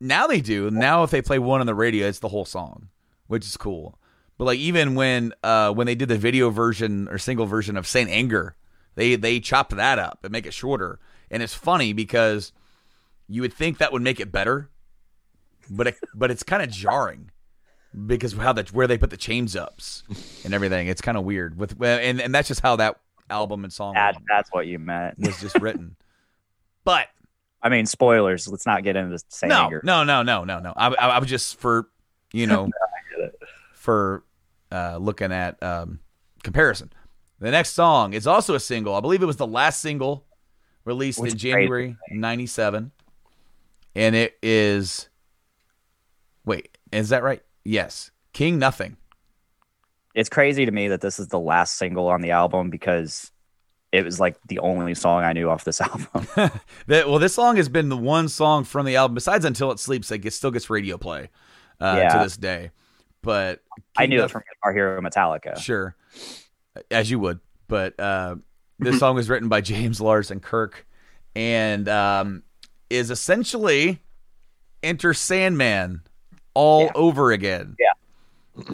Speaker 3: now they do. Now if they play one on the radio, it's the whole song, which is cool. But like even when uh when they did the video version or single version of Saint Anger, they they chopped that up and make it shorter. And it's funny because you would think that would make it better, but it, but it's kind of jarring because of how that where they put the chains ups and everything. It's kind of weird with and and that's just how that album and song
Speaker 5: that, that's what you meant.
Speaker 3: was just written. But
Speaker 5: I mean, spoilers. Let's not get into the same
Speaker 3: no,
Speaker 5: anger.
Speaker 3: no, no, no, no, no. I, I, I was just for you know for uh, looking at um, comparison. The next song is also a single. I believe it was the last single released
Speaker 5: Which
Speaker 3: in. January '97, and it is. Wait, is that right? Yes, King Nothing.
Speaker 5: It's crazy to me that this is the last single on the album because it was like the only song I knew off this album.
Speaker 3: That well, this song has been the one song from the album besides "Until It Sleeps" that gets, still gets radio play uh, to this day. But
Speaker 5: I
Speaker 3: King
Speaker 5: knew it from Guitar Hero Metallica.
Speaker 3: Sure, as you would. But uh, this song was written by James Lars and Kirk, and um, is essentially Enter Sandman all
Speaker 5: Yeah.
Speaker 3: over again.
Speaker 5: Yeah.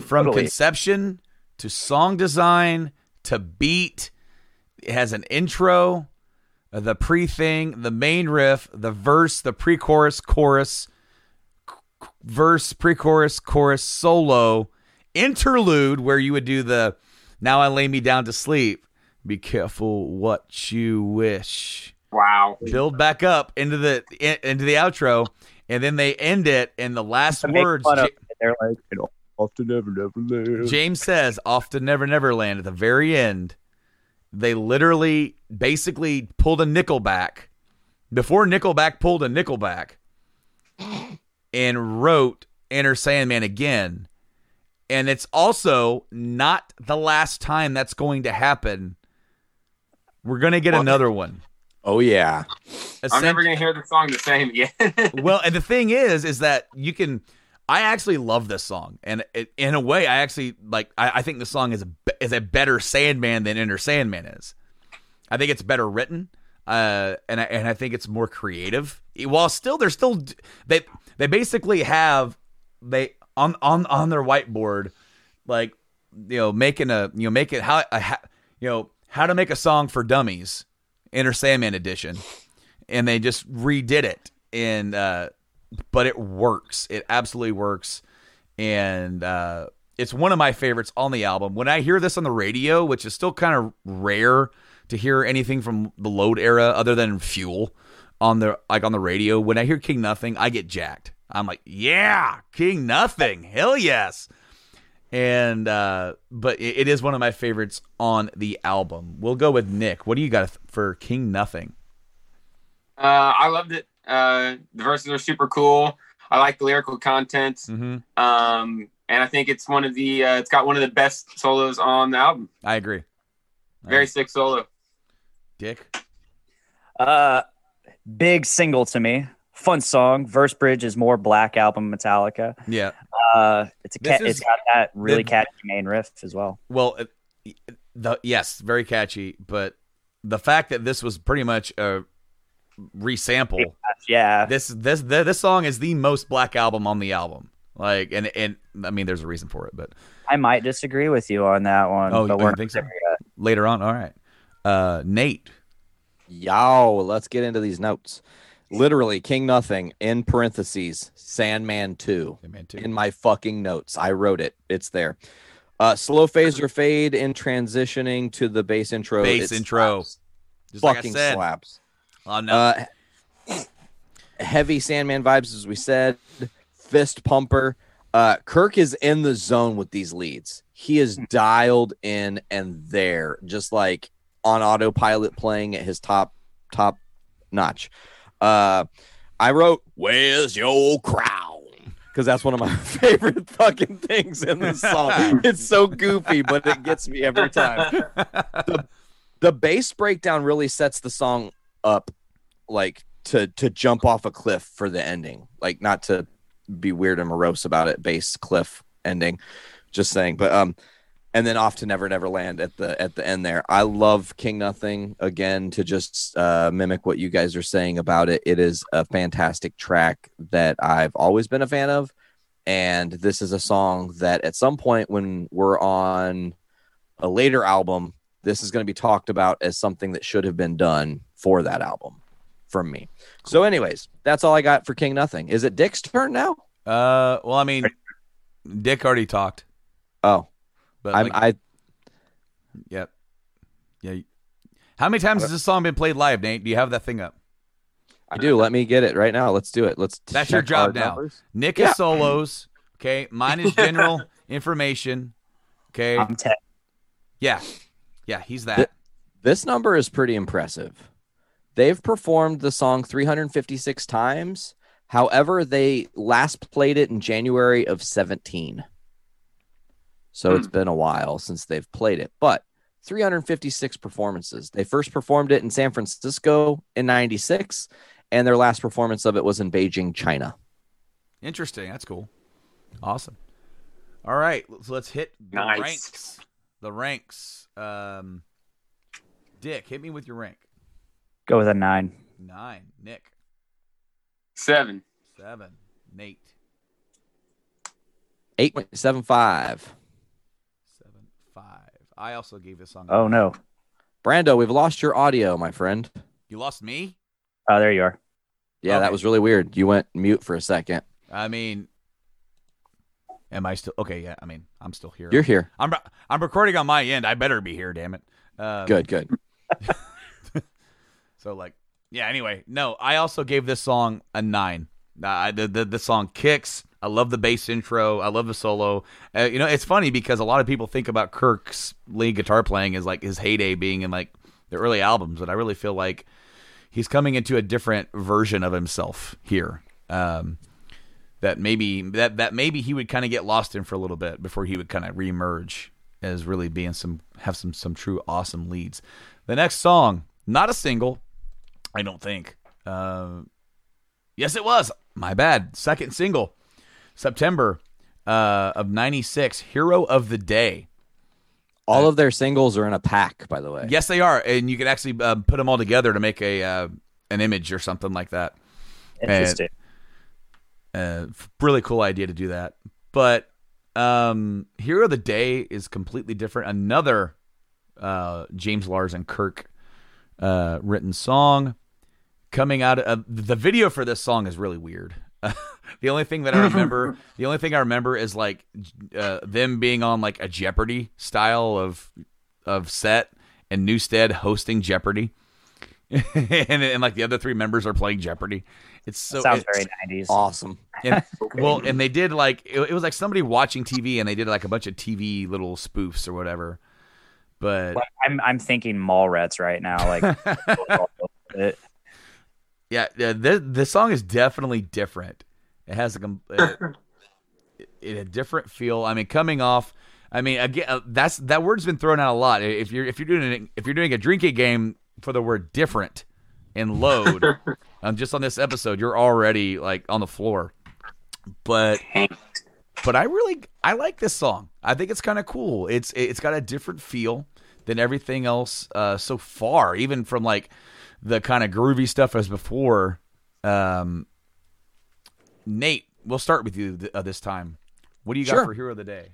Speaker 3: from
Speaker 5: Totally.
Speaker 3: conception to song design to beat. It has an intro, the pre thing, the main riff, the verse, the pre chorus, chorus, verse, pre chorus, chorus, solo, interlude, where you would do the now I lay me down to sleep. Be careful what you wish.
Speaker 1: Wow.
Speaker 3: Build back up into the in, into the outro, and then they end it in the last words. Ja-
Speaker 5: They're like, you know, off to never, never land.
Speaker 3: James says off to Never Never Land at the very end, they literally basically pulled a Nickelback before Nickelback pulled a Nickelback and wrote Enter Sandman again. And it's also not the last time that's going to happen. We're going to get
Speaker 1: Well-
Speaker 3: another one.
Speaker 4: Oh yeah.
Speaker 1: I'm never gonna hear the song the same again.
Speaker 3: well, and the thing is, is that you can. I actually love this song, and it, in a way, I actually like. I, I think the song is a is a better Sandman than Enter Sandman is. I think it's better written, uh, and I, and I think it's more creative. While still, they're still they they basically have they on on on their whiteboard, like you know, making a you know making how a, you know how to make a song for dummies, Enter Sandman edition, and they just redid it and. uh but it works. It absolutely works, and uh, it's one of my favorites on the album. When I hear this on the radio, which is still kind of rare to hear anything from the Load era other than Fuel on the like on the radio. When I hear King Nothing, I get jacked. I'm like, yeah, King Nothing, hell yes. And uh, but it, it is one of my favorites on the album. We'll go with Nick. What do you got for King Nothing?
Speaker 1: Uh, I loved it. Uh, the verses are super cool. I like the lyrical content.
Speaker 3: Mm-hmm.
Speaker 1: Um, and I think it's one of the uh, it's got one of the best solos on the album.
Speaker 3: I agree.
Speaker 1: Very sick solo.
Speaker 3: Dick.
Speaker 5: Uh, big single to me. Fun song. Verse bridge is more Black Album Metallica.
Speaker 3: Yeah.
Speaker 5: Uh, it's a ca-
Speaker 3: is-
Speaker 5: it's got that really
Speaker 3: the-
Speaker 5: catchy main riff as well.
Speaker 3: Well, the yes, very catchy, but the fact that this was pretty much a resample.
Speaker 5: Yeah,
Speaker 3: This this this, this song is the most black album on the album. Like and and I mean there's a reason for it, but
Speaker 5: I might disagree with you on that one.
Speaker 3: Oh,
Speaker 5: but
Speaker 3: you
Speaker 5: we're
Speaker 3: think so? later on, all right. Uh Nate.
Speaker 4: Yo, let's get into these notes. Literally, King Nothing in parentheses, Sandman 2
Speaker 3: Yeah, man, too.
Speaker 4: in my fucking notes. I wrote it. It's there. Uh, slow phase or fade in transitioning to the bass intro.
Speaker 3: Bass
Speaker 4: It
Speaker 3: intro.
Speaker 4: slaps.
Speaker 3: Just like I
Speaker 4: Fucking
Speaker 3: said.
Speaker 4: slaps.
Speaker 3: Oh no.
Speaker 4: Uh, heavy Sandman vibes, as we said. Fist pumper. Uh, Kirk is in the zone with these leads. He is dialed in and there, just like on autopilot, playing at his top top notch. Uh, I wrote, "Where's your crown?" Because that's one of my favorite fucking things in this song. It's so goofy, but it gets me every time the bass breakdown really sets the song up like to to jump off a cliff for the ending like not to be weird and morose about it bass cliff ending just saying but um and then off to never never land at the at the end there i love king nothing again to just uh mimic what you guys are saying about it it is a fantastic track that i've always been a fan of and this is a song that at some point when we're on a later album this is going to be talked about as something that should have been done for that album from me. So, anyways, that's all I got for King Nothing. Is it Dick's turn now?
Speaker 3: Uh well I mean Dick already talked.
Speaker 4: Oh,
Speaker 3: But
Speaker 4: I'm,
Speaker 3: like,
Speaker 4: I
Speaker 3: Yep. Yeah. How many times has this song been played live, Nate? Do you have that thing up?
Speaker 4: I do. Let me get it right now. Let's do it. Let's.
Speaker 3: That's your
Speaker 4: check
Speaker 3: job
Speaker 4: our
Speaker 3: now.
Speaker 4: numbers.
Speaker 3: Nick
Speaker 4: Yeah.
Speaker 3: is solos. Okay. Mine is general information. Okay.
Speaker 5: I'm ten.
Speaker 3: Yeah. Yeah, he's that.
Speaker 4: Th- This number is pretty impressive. They've performed the song 356 times. However, they last played it in January of 17. So it's been a while since they've played it, but 356 performances. They first performed it in San Francisco in 96, and their last performance of it was in Beijing, China.
Speaker 3: Interesting. That's cool. Awesome. All right, so let's hit the
Speaker 1: Nice.
Speaker 3: ranks. The ranks. Um, Dick, hit me with your rank.
Speaker 5: Go with a nine.
Speaker 3: Nine. Nick,
Speaker 1: Seven.
Speaker 3: seven. Nate,
Speaker 4: 8.75.
Speaker 3: seven. Five. I also gave this song. a
Speaker 5: Oh
Speaker 3: nine.
Speaker 5: no.
Speaker 4: Brando, we've lost your audio, my friend.
Speaker 3: You lost me.
Speaker 5: Oh, there you are.
Speaker 4: Yeah,
Speaker 3: Okay.
Speaker 4: that was really weird. You went mute for a second.
Speaker 3: I mean, am I still okay? Yeah, I mean, I'm still here.
Speaker 4: You're here.
Speaker 3: I'm I'm recording on my end. I better be here. Damn it. Um,
Speaker 4: Good, good.
Speaker 3: So like, yeah. Anyway, no. I also gave this song a nine. Uh, the, the the song kicks. I love the bass intro. I love the solo. Uh, you know, it's funny because a lot of people think about Kirk's lead guitar playing as like his heyday being in like the early albums, but I really feel like he's coming into a different version of himself here. Um, that maybe that that maybe he would kind of get lost in for a little bit before he would kind of reemerge as really being some have some some true awesome leads. The next song, not a single, I don't think. Uh, yes, it was. My bad. Second single, September uh, of '96. Hero of the Day.
Speaker 4: All of their singles are in a pack, by the way.
Speaker 3: Yes, they are, and you can actually uh, put them all together to make a uh, an image or something like that.
Speaker 5: Interesting.
Speaker 3: Uh, really cool idea to do that. But um, Hero of the Day is completely different. Another uh, James Lars and Kirk uh, written song coming out of the video for this song is really weird. the only thing that I remember, the only thing I remember is like uh, them being on like a Jeopardy style of of set and Newsted hosting Jeopardy. and, and like the other three members are playing Jeopardy. It's so
Speaker 5: Sounds
Speaker 3: it-
Speaker 5: very 90s.
Speaker 4: Awesome.
Speaker 3: and, well, and they did like it, it was like somebody watching TV, and they did like a bunch of TV little spoofs or whatever. But
Speaker 5: Like, I'm I'm thinking Mallrats right now. Like, it-
Speaker 3: yeah, yeah the the song is definitely different. It has a uh, it, it a different feel. I mean, coming off. I mean, again, uh, that's that word's been thrown out a lot. If you're if you're doing a, if you're doing a drinking game for the word different and load, um, just on this episode, you're already like on the floor. But but I really I like this song. I think it's kind of cool. It's it's got a different feel than everything else uh, so far, even from like the kind of groovy stuff as before. Um, Nate, we'll start with you th- uh, this time. What do you got for Hero of the Day?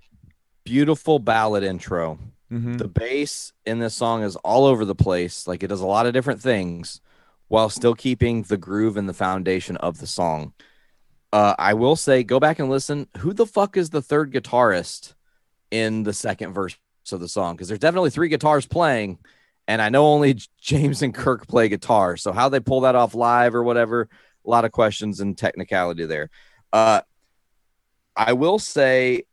Speaker 4: Beautiful ballad intro.
Speaker 3: Mm-hmm.
Speaker 4: The bass in this song is all over the place. Like it does a lot of different things while still keeping the groove and the foundation of the song. Uh, I will say, go back and listen. Who the fuck is the third guitarist in the second verse of the song? Because there's definitely three guitars playing, and I know only James and Kirk play guitar. So how they pull that off live or whatever, a lot of questions and technicality there. Uh, I will say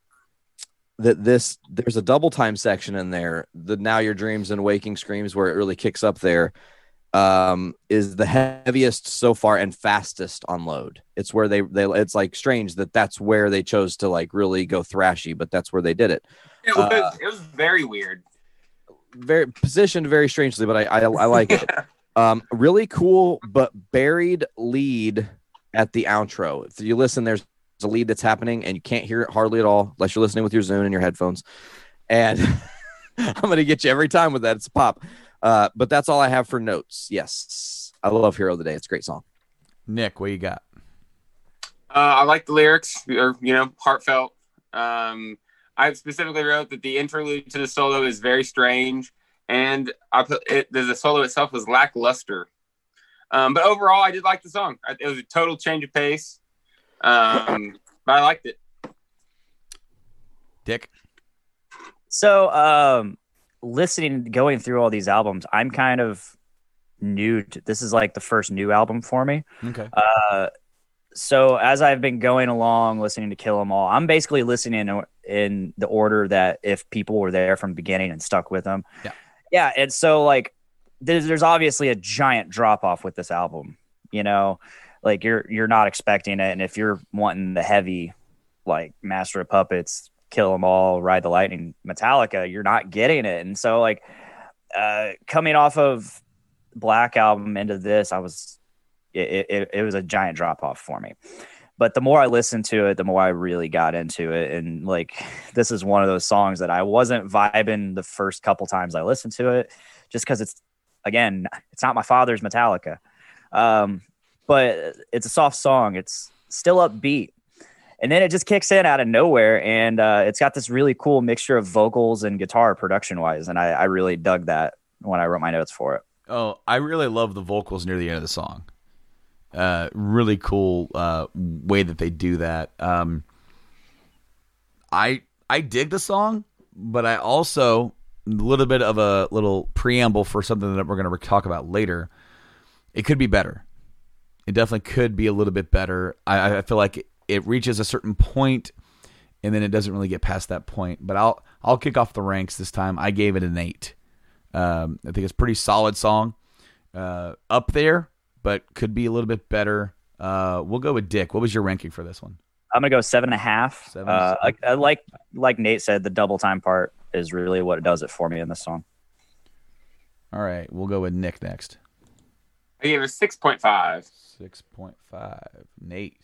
Speaker 4: that this there's a double time section in there the now your dreams and waking screams where it really kicks up there um is the heaviest so far and fastest on load it's where they they it's like strange that that's where they chose to like really go thrashy but that's where they did it
Speaker 1: It was,
Speaker 4: Uh,
Speaker 1: it was very weird.
Speaker 4: Very positioned very strangely but i i, I like it. Um really cool but buried lead at the outro. If you listen there's a lead that's happening and you can't hear it hardly at all unless you're listening with your zune and your headphones. And i'm gonna get you every time with that. It's a pop. Uh but that's all i have for notes. Yes. I love hero of the day. It's a great song.
Speaker 3: Nick, what you got?
Speaker 1: Uh, I like the lyrics, or you know, heartfelt. Um, I specifically wrote that the interlude to the solo is very strange, and I put it. The solo itself was lackluster. Um, but overall, I did like the song. I- It was a total change of pace. Um, but I liked it.
Speaker 3: Dick.
Speaker 5: So, um, listening, going through all these albums, I'm kind of new. To, this is like the first new album for me.
Speaker 3: Okay.
Speaker 5: Uh, so as I've been going along, listening to Kill 'Em All, I'm basically listening in, in the order that if people were there from the beginning and stuck with them.
Speaker 3: Yeah.
Speaker 5: Yeah. And so like, there's, there's obviously a giant drop off with this album, you know, like you're, you're not expecting it. And if you're wanting the heavy, like Master of Puppets, Kill 'Em All, Ride the Lightning, Metallica, you're not getting it. And so like, uh, coming off of Black album into this, I was, it, it, it was a giant drop off for me. But the more I listened to it, the more I really got into it. And like, this is one of those songs that I wasn't vibing the first couple times I listened to it, just because it's, again, it's not my father's Metallica. Um, but it's a soft song. It's still upbeat. And then it just kicks in out of nowhere. And uh, it's got this really cool mixture of vocals and guitar production wise. And I, I really dug that when I wrote my notes for it.
Speaker 3: Oh, I really love the vocals near the end of the song. Uh, really cool uh, way that they do that. Um, I I dig the song, but I also a little bit of a little preamble for something that we're going to talk about later. It could be better. It definitely could be a little bit better. I, I feel like it, it reaches a certain point, and then it doesn't really get past that point. But I'll I'll kick off the ranks this time. I gave it an eight. Um, I think it's a pretty solid song, uh, up there, but could be a little bit better. Uh, we'll go with Dick. What was your ranking for this one?
Speaker 5: I'm gonna go seven and a half.
Speaker 3: Seven.
Speaker 5: Uh, I, I like like Nate said, the double time part is really what does it for me in this song.
Speaker 3: All right, we'll go with Nick next.
Speaker 1: I gave it six point five.
Speaker 3: Six point five. Nate.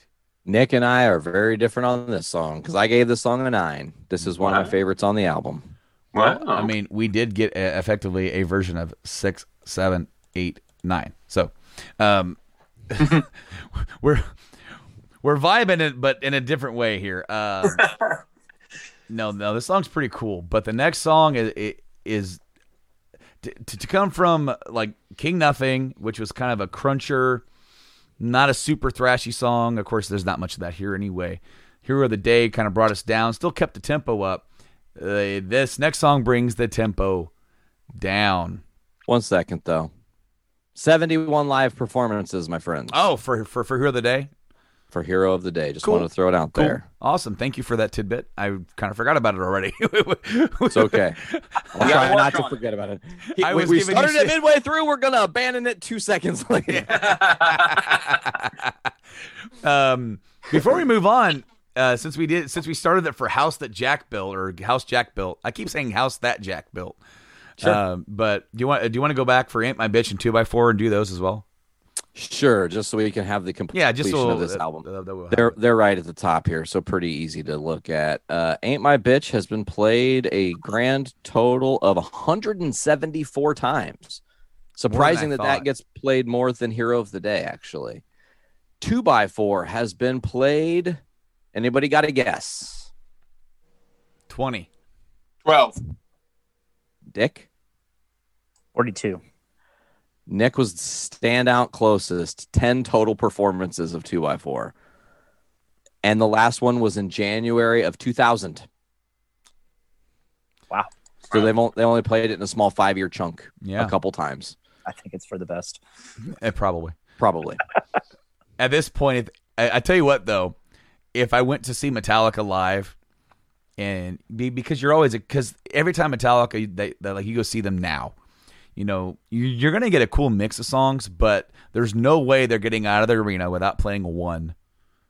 Speaker 4: Nick and I are very different on this song because I gave the song a nine. This is one of my favorites on the album.
Speaker 1: Wow.
Speaker 3: I mean, we did get uh effectively a version of six, seven, eight, nine. So, um, we're we're vibing it, but in a different way here. Um, no, no, this song's pretty cool, but the next song is is to, to to come from like King Nothing, which was kind of a cruncher, not a super thrashy song. Of course, there's not much of that here anyway. Hero of the Day kind of brought us down, still kept the tempo up. Uh, this next song brings the tempo down.
Speaker 4: One second though. 71 live performances, my friends.
Speaker 3: Oh, for for for Hero of the Day.
Speaker 4: For Hero of the Day. Just
Speaker 3: Cool.
Speaker 4: want to throw it out
Speaker 3: Cool.
Speaker 4: there.
Speaker 3: Awesome. Thank you for that tidbit. I kind of forgot about it already.
Speaker 4: It's okay. I'll
Speaker 1: Yeah,
Speaker 4: try not to
Speaker 1: on it.
Speaker 4: forget about it. He-
Speaker 3: I
Speaker 4: we,
Speaker 3: was
Speaker 4: we started it
Speaker 3: shit.
Speaker 4: midway through. We're going to abandon it two seconds later.
Speaker 3: um, before we move on, uh, since we did, since we started it for house that Jack built or house Jack built, I keep saying house that Jack built.
Speaker 4: Sure.
Speaker 3: Um, but do you want do you want to go back for Ain't My Bitch and Two by Four and do those as well?
Speaker 4: Sure, just so we can have the completion
Speaker 3: Yeah, just so
Speaker 4: of this
Speaker 3: uh,
Speaker 4: album.
Speaker 3: uh, that will
Speaker 4: They're
Speaker 3: happen.
Speaker 4: they're right at the top here, so pretty easy to look at. Uh, Ain't My Bitch has been played a grand total of 174 times. Surprising that
Speaker 3: thought.
Speaker 4: that gets played more than Hero of the Day, actually. Two by Four has been played. Anybody got a guess?
Speaker 3: twenty.
Speaker 1: Twelve.
Speaker 4: Dick?
Speaker 5: 42.
Speaker 4: Nick was standout closest, 10 total performances of 2x4. And the last one was in January of 2000.
Speaker 5: Wow.
Speaker 4: So they've only, they only played it in a small five year chunk
Speaker 3: Yeah,
Speaker 4: a couple times,
Speaker 5: I think it's for the best.
Speaker 3: eh, probably.
Speaker 4: probably.
Speaker 3: At this point, I, I tell you what though, if I went to see Metallica live, and be, because you're always because every time Metallica, they, they like you go see them now, you know you, you're gonna get a cool mix of songs, but there's no way they're getting out of the arena without playing one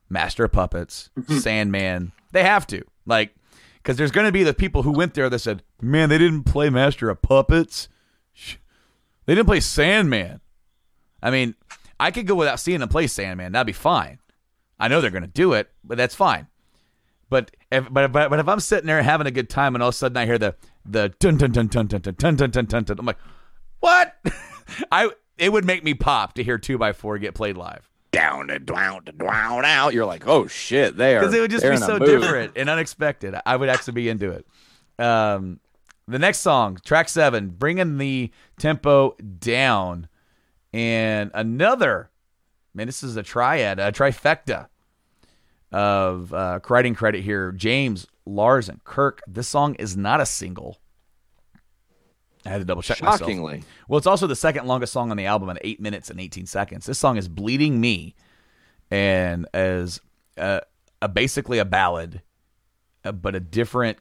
Speaker 3: Master of Puppets, mm-hmm. Sandman. They have to like because there's gonna be the people who went there that said, "Man, they didn't play Master of Puppets, they didn't play Sandman." I mean, I could go without seeing them play Sandman. That'd be fine. I know they're going to do it, but that's fine. But if, but, but but if I'm sitting there having a good time and all of a sudden I hear the the dun dun dun dun dun dun dun dun dun dun, dun I'm like, what? I it would make me pop to hear two by four get played live
Speaker 4: Down and down and down out. You're like, oh shit, they are.
Speaker 3: because it would just be so different and unexpected. I would actually be into it. Um, the next song, track seven, bringing the tempo down, and another man. This is a triad, a trifecta of uh, writing credit here. James, Lars, and Kirk. This song is not a single. I had to double check myself.
Speaker 4: Shockingly.
Speaker 3: Well, it's also the second longest song on the album at eight minutes and 18 seconds. This song is Bleeding Me and as uh, a, basically a ballad, uh, but a different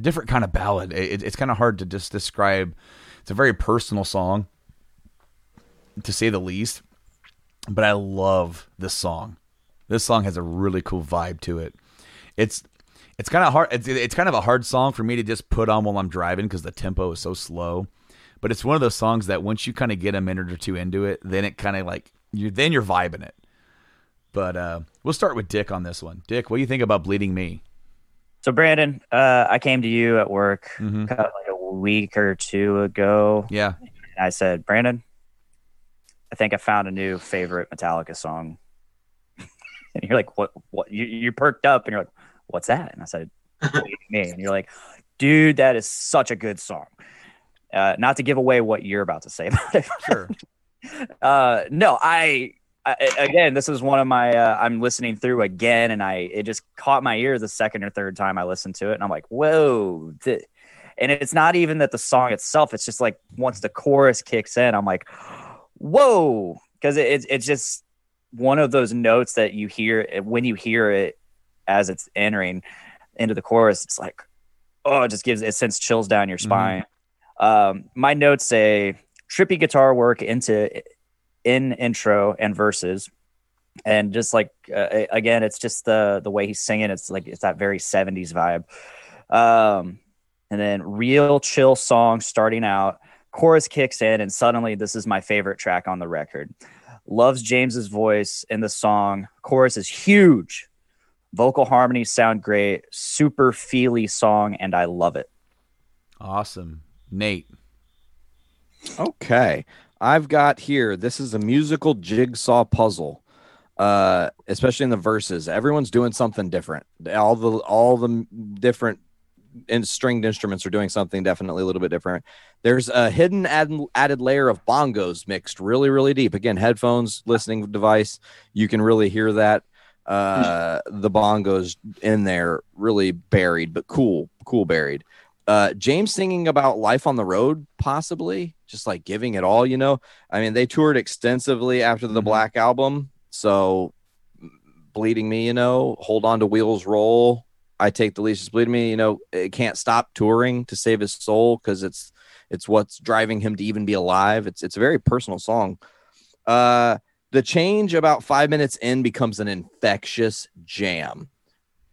Speaker 3: different kind of ballad. It, it's kind of hard to just describe. It's a very personal song, to say the least. But I love this song. This song has a really cool vibe to it. It's it's kind of hard. It's, it's kind of a hard song for me to just put on while I'm driving because the tempo is so slow. But it's one of those songs that once you kind of get a minute or two into it, then it kind of like you then you're vibing it. But uh, we'll start with Dick on this one. Dick, what do you think about Bleeding Me?
Speaker 5: So, Brandon, uh, I came to you at work
Speaker 3: Mhm.
Speaker 5: kind of like a week or two ago.
Speaker 3: Yeah,
Speaker 5: And I said, Brandon, I think I found a new favorite Metallica song. And you're like, what? What? You, you perked up and you're like, what's that? And I said, Me. And you're like, dude, that is such a good song. Uh, not to give away what you're about to say about it.
Speaker 3: sure.
Speaker 5: uh, no, I, I again, this is one of my. Uh, I'm listening through again, and I it just caught my ear the second or third time I listened to it, and I'm like, whoa. th- and it's not even that the song itself; it's just like once the chorus kicks in, I'm like, whoa, because it, it's it's just one of those notes that you hear when you hear it as it's entering into the chorus. It's like, oh, it just gives it sends chills down your spine. Um, my notes say trippy guitar work into in intro and verses and just like uh, again it's just the the way he's singing it's like it's that very 70s vibe um and then real chill song starting out chorus kicks in, and suddenly this is my favorite track on the record. Loves James's voice in the song. Chorus is huge. Vocal harmonies sound great. Super feely song, and I love it.
Speaker 3: Awesome. Nate.
Speaker 4: Okay. I've got here, this is a musical jigsaw puzzle. Uh, especially in the verses. Everyone's doing something different. All the all the different in stringed instruments are doing something definitely a little bit different. There's a hidden add, added layer of bongos mixed really, really deep. Again, headphones, listening device, you can really hear that. Uh, the bongos in there really buried, but cool, cool buried. Uh, James singing about life on the road, possibly just like giving it all, you know. I mean, they toured extensively after the
Speaker 3: Mhm.
Speaker 4: Black album, so bleeding me, you know, hold on to wheels roll. I take the leash, bleeding me, you know, it can't stop touring to save his soul because it's it's what's driving him to even be alive. It's it's a very personal song. Uh, the change about five minutes in becomes an infectious jam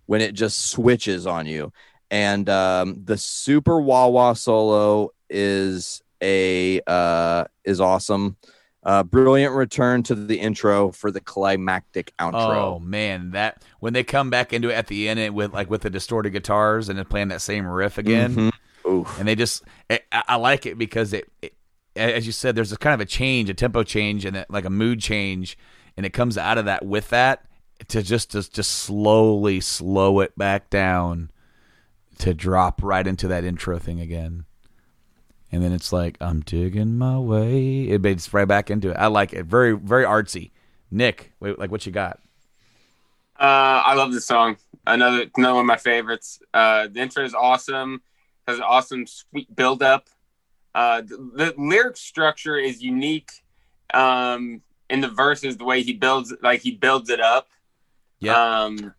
Speaker 4: when it just switches on you and um, the super wah wah solo is a uh, is awesome. Uh, brilliant return to the intro for the climactic outro.
Speaker 3: Oh man, that when they come back into it at the end, it with like with the distorted guitars and then playing that same riff again,
Speaker 4: Mhm. Oof.
Speaker 3: and they just I, I like it because it, it, as you said, there's a kind of a change, a tempo change, and a, like a mood change, and it comes out of that with that to just to just slowly slow it back down to drop right into that intro thing again. And then it's like I'm digging my way. It it's right back into it. I like it. Very very artsy. Nick, wait, like what you got?
Speaker 1: Uh, I love this song. Another another one of my favorites. Uh, the intro is awesome. Has an awesome sweet build up. Uh, the, the lyric structure is unique. Um, in the verses, the way he builds, like he builds it up.
Speaker 3: Yeah.
Speaker 1: Um,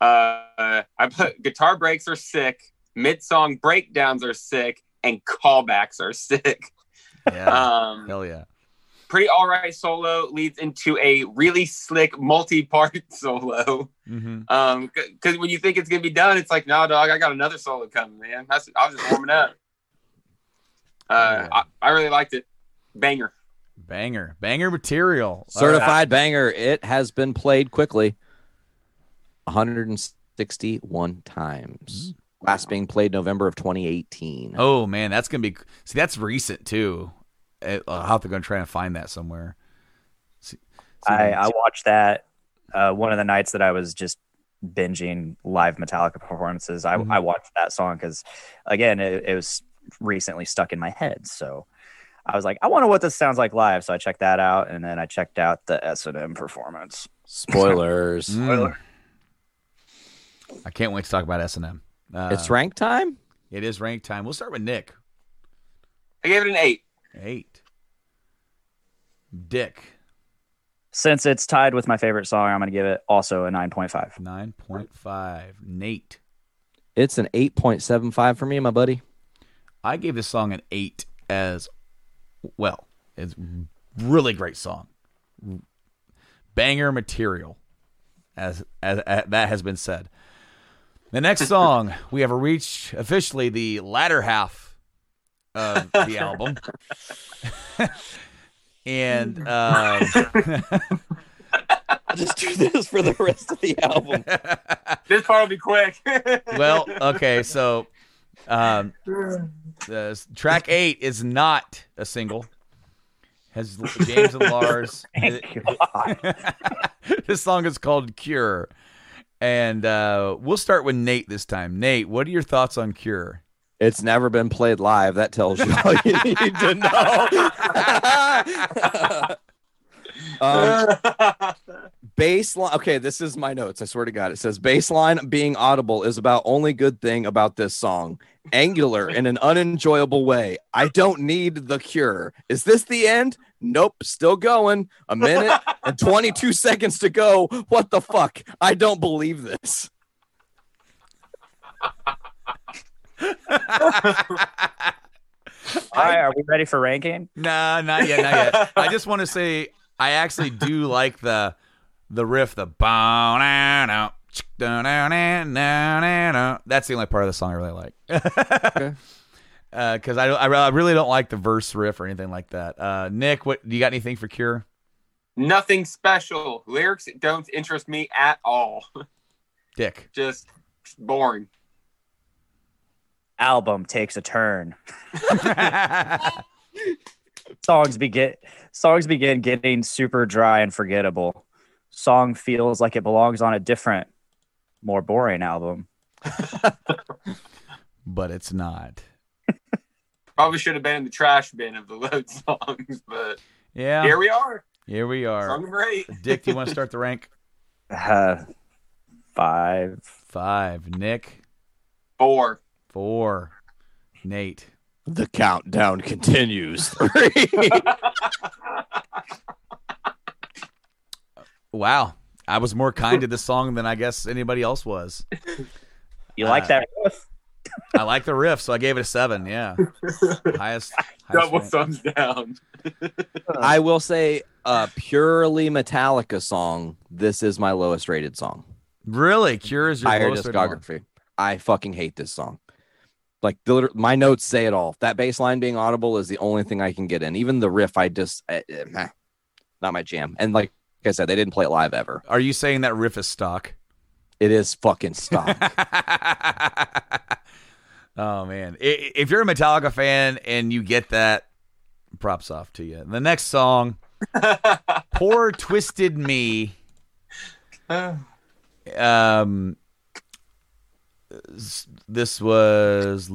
Speaker 1: uh, I put guitar breaks are sick. Mid song breakdowns are sick, and callbacks are sick.
Speaker 3: Yeah.
Speaker 1: Um,
Speaker 3: Hell yeah.
Speaker 1: pretty all right solo leads into a really slick multi-part solo.
Speaker 3: Mm-hmm.
Speaker 1: Um, because when you think it's gonna be done, it's like, no, dog, I got another solo coming, man. That's, I was just warming up. Uh, I, I really liked it. Banger.
Speaker 3: Banger. Banger material.
Speaker 4: Certified banger. It has been played quickly 161 times. Last being played November of 2018.
Speaker 3: Oh man, that's gonna be see. That's recent too. Uh, I'll have to go and try and find that somewhere. See, see
Speaker 5: I, I watched that uh, one of the nights that I was just binging live Metallica performances. I,
Speaker 3: Mhm.
Speaker 5: I watched that song because, again, it, it was recently stuck in my head. So I was like, I wonder what this sounds like live. So I checked that out, and then I checked out the S and M performance.
Speaker 4: Spoilers.
Speaker 3: Mm. I can't wait to talk about S and M. Uh,
Speaker 4: It's rank time?
Speaker 3: It is rank time. We'll start with Nick.
Speaker 1: I gave it an eight.
Speaker 3: Eight. Dick.
Speaker 5: Since it's tied with my favorite song, I'm going to give it also a 9.5.
Speaker 3: Nine point five. Nate.
Speaker 4: It's an 8.75 for me, my buddy.
Speaker 3: I gave this song an eight as well. It's really great song. Banger material, as, as, as that has been said. The next song we have reached officially the latter half of the album, and um,
Speaker 4: I'll just do this for the rest of the album.
Speaker 1: This part will be quick.
Speaker 3: well, okay, so um, the track eight is not a single. Has James and Lars.
Speaker 5: Thank God.
Speaker 3: this song is called Cure. And uh, we'll start with Nate this time. Nate, what are your thoughts on Cure?
Speaker 4: It's never been played live. That tells you all you need to know. um, bass line. Okay, this is my notes. I swear to God. It says bass line being audible is about only good thing about this song. Angular in an unenjoyable way. I don't need the cure. Is this the end? Nope. Still going. A minute and 22 seconds to go. What the fuck? I don't believe this.
Speaker 5: All right, are we ready for ranking?
Speaker 3: Nah, not yet, not yet. I just want to say I actually do like the the riff, the bow now now. That's the only part of the song I really like. because I, I I really don't like the verse riff or anything like that. Uh, Nick, what do you got anything for Cure?
Speaker 1: Nothing special. Lyrics don't interest me at all.
Speaker 3: Dick.
Speaker 1: Just boring.
Speaker 5: Album takes a turn. Songs begin songs begin getting super dry and forgettable. Song feels like it belongs on a different, more boring album.
Speaker 3: but it's not.
Speaker 1: Probably should have been in the trash bin of the load songs, but
Speaker 3: Yeah.
Speaker 1: here we are.
Speaker 3: Here we are.
Speaker 1: Song number eight.
Speaker 3: Dick, do you want to start the rank?
Speaker 5: Uh, five.
Speaker 3: Five. Nick,
Speaker 1: Four.
Speaker 3: four. Nate.
Speaker 4: The countdown continues. Three.
Speaker 3: Wow. I was more kind to this song than I guess anybody else was.
Speaker 5: You like
Speaker 3: Uh,
Speaker 5: that riff?
Speaker 3: I like the riff, so I gave it a seven. Yeah. Highest. highest
Speaker 1: Double
Speaker 3: rank.
Speaker 1: thumbs down.
Speaker 4: I will say a purely Metallica song. This is my lowest rated song.
Speaker 3: Really? Cure is your
Speaker 4: Entire
Speaker 3: lowest one?
Speaker 4: discography. I fucking hate this song. Like the, my notes say it all. That bass line being audible is the only thing I can get in. Even the riff, I just eh, eh, meh, not my jam. And like I said, they didn't play it live ever.
Speaker 3: Are you saying that riff is stock?
Speaker 4: It is fucking stock.
Speaker 3: oh man, if you're a Metallica fan and you get that, props off to you. The next song, "Poor Twisted Me." Um, this was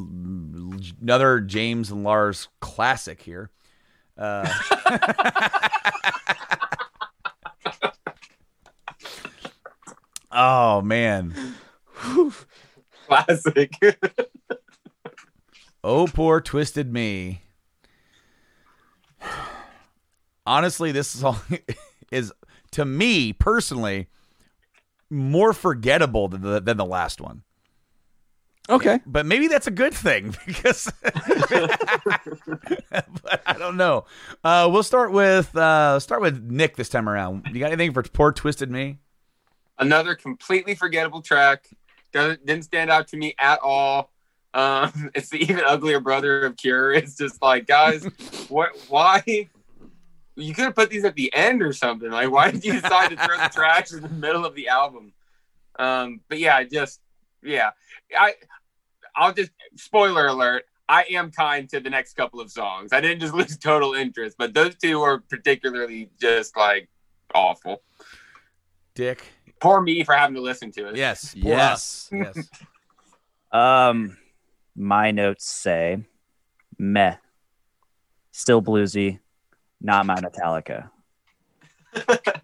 Speaker 3: another James and Lars classic here. Uh, oh man.
Speaker 1: Classic.
Speaker 3: Oh, poor twisted me. Honestly, this song is to me personally more forgettable than the, than the last one.
Speaker 4: okay.
Speaker 3: But maybe that's a good thing because but I don't know. Uh, we'll start with uh, start with Nick this time around. You got anything for poor twisted me?
Speaker 1: Another completely forgettable track. Doesn't didn't stand out to me at all. Um, it's the even uglier brother of Cure. It's just like, guys, what? Why? You could have put these at the end or something. Like, why did you decide to throw the trash in the middle of the album? Um, but yeah, just yeah, I I'll just spoiler alert. I am kind to the next couple of songs. I didn't just lose total interest, but those two are particularly just like awful.
Speaker 3: Dick.
Speaker 1: Poor me for having to listen to it.
Speaker 3: Yes. Poor
Speaker 4: Yes.
Speaker 3: us. Yes.
Speaker 5: Um, my notes say, meh. Still bluesy, not my Metallica.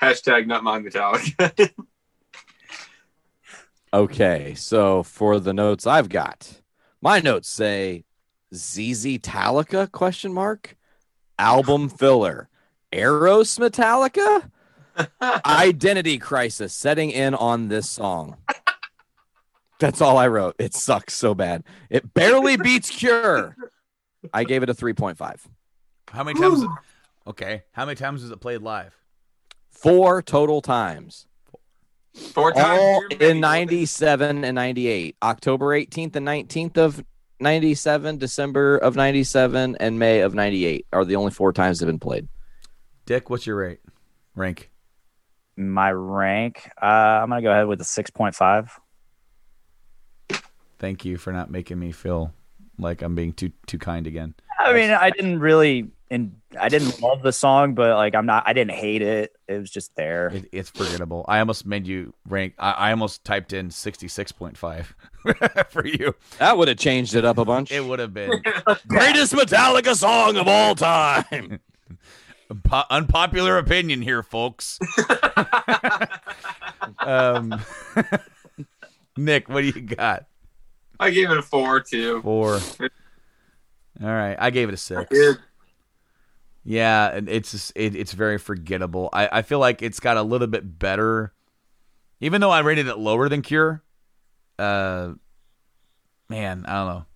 Speaker 1: Hashtag not my Metallica.
Speaker 4: Okay. So for the notes I've got, my notes say ZZ Metallica question mark album filler. Eros Metallica identity crisis setting in on this song. That's all I wrote. It sucks so bad. It barely beats Cure. I gave it a 3.5.
Speaker 3: How many times? Okay. How many times was it played live?
Speaker 4: Four total times.
Speaker 1: Four times
Speaker 4: All in 97 and 98. October 18th and 19th of 97, December of 97, and May of 98 are the only four times they've been played.
Speaker 3: Dick, what's your rate? Rank.
Speaker 5: My rank, uh, I'm gonna go ahead with a six point five.
Speaker 3: Thank you for not making me feel like I'm being too too kind again.
Speaker 5: I mean, I didn't really, and I didn't love the song, but like, I'm not, I didn't hate it. It was just there.
Speaker 3: It, it's forgettable. I almost made you rank. I, I almost typed in sixty six point five for you.
Speaker 4: That would have changed it up a bunch.
Speaker 3: It would have been
Speaker 4: Greatest Metallica song of all time.
Speaker 3: po- unpopular opinion here, folks. um, Nick, what do you got?
Speaker 1: I gave it a four too.
Speaker 3: Four. All right, I gave it a six.
Speaker 1: Dude,
Speaker 3: Yeah, and it's it, it's very forgettable. I, I feel like it's got a little bit better, even though I rated it lower than Cure. Uh, man, I don't know.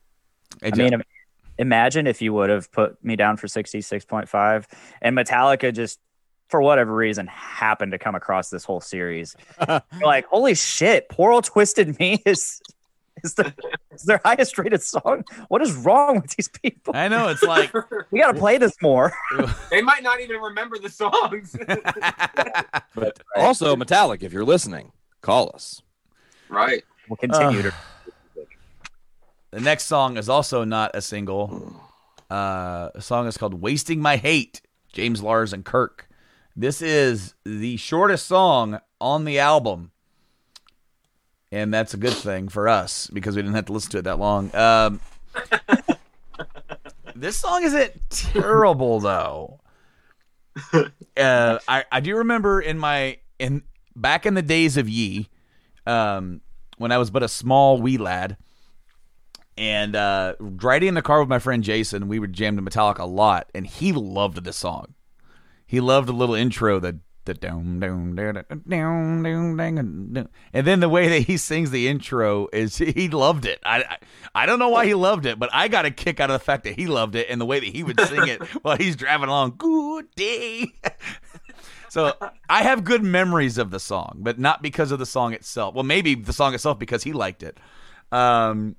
Speaker 3: It
Speaker 5: I
Speaker 3: ju-
Speaker 5: mean, imagine if you would have put me down for 66.5 and Metallica just, for whatever reason, happened to come across this whole series. You're like, holy shit, poor old Twisted Me is is, the, is their highest rated song. What is wrong with these people?
Speaker 3: I know it's like
Speaker 5: We got to play this more.
Speaker 1: they might not even remember the songs.
Speaker 4: But also, Metallic, if you're listening, call us.
Speaker 1: right.
Speaker 5: We'll continue
Speaker 3: Uh,
Speaker 5: to.
Speaker 3: the next song is also not a single. Uh, the song is called "Wasting My Hate." James Lars and Kirk. This is the shortest song on the album, and that's a good thing for us because we didn't have to listen to it that long. Um, this song isn't terrible though. Uh, I I do remember in my in back in the days of Ye, um, when I was but a small wee lad, and uh, riding in the car with my friend Jason, we would jam to Metallica a lot, and he loved this song. He loved the little intro, the the and then the way that he sings the intro is he loved it. I, I I don't know why he loved it, but I got a kick out of the fact that he loved it and the way that he would sing it while he's driving along. Good day. So I have good memories of the song, but not because of the song itself. Well, maybe the song itself because he liked it. Um,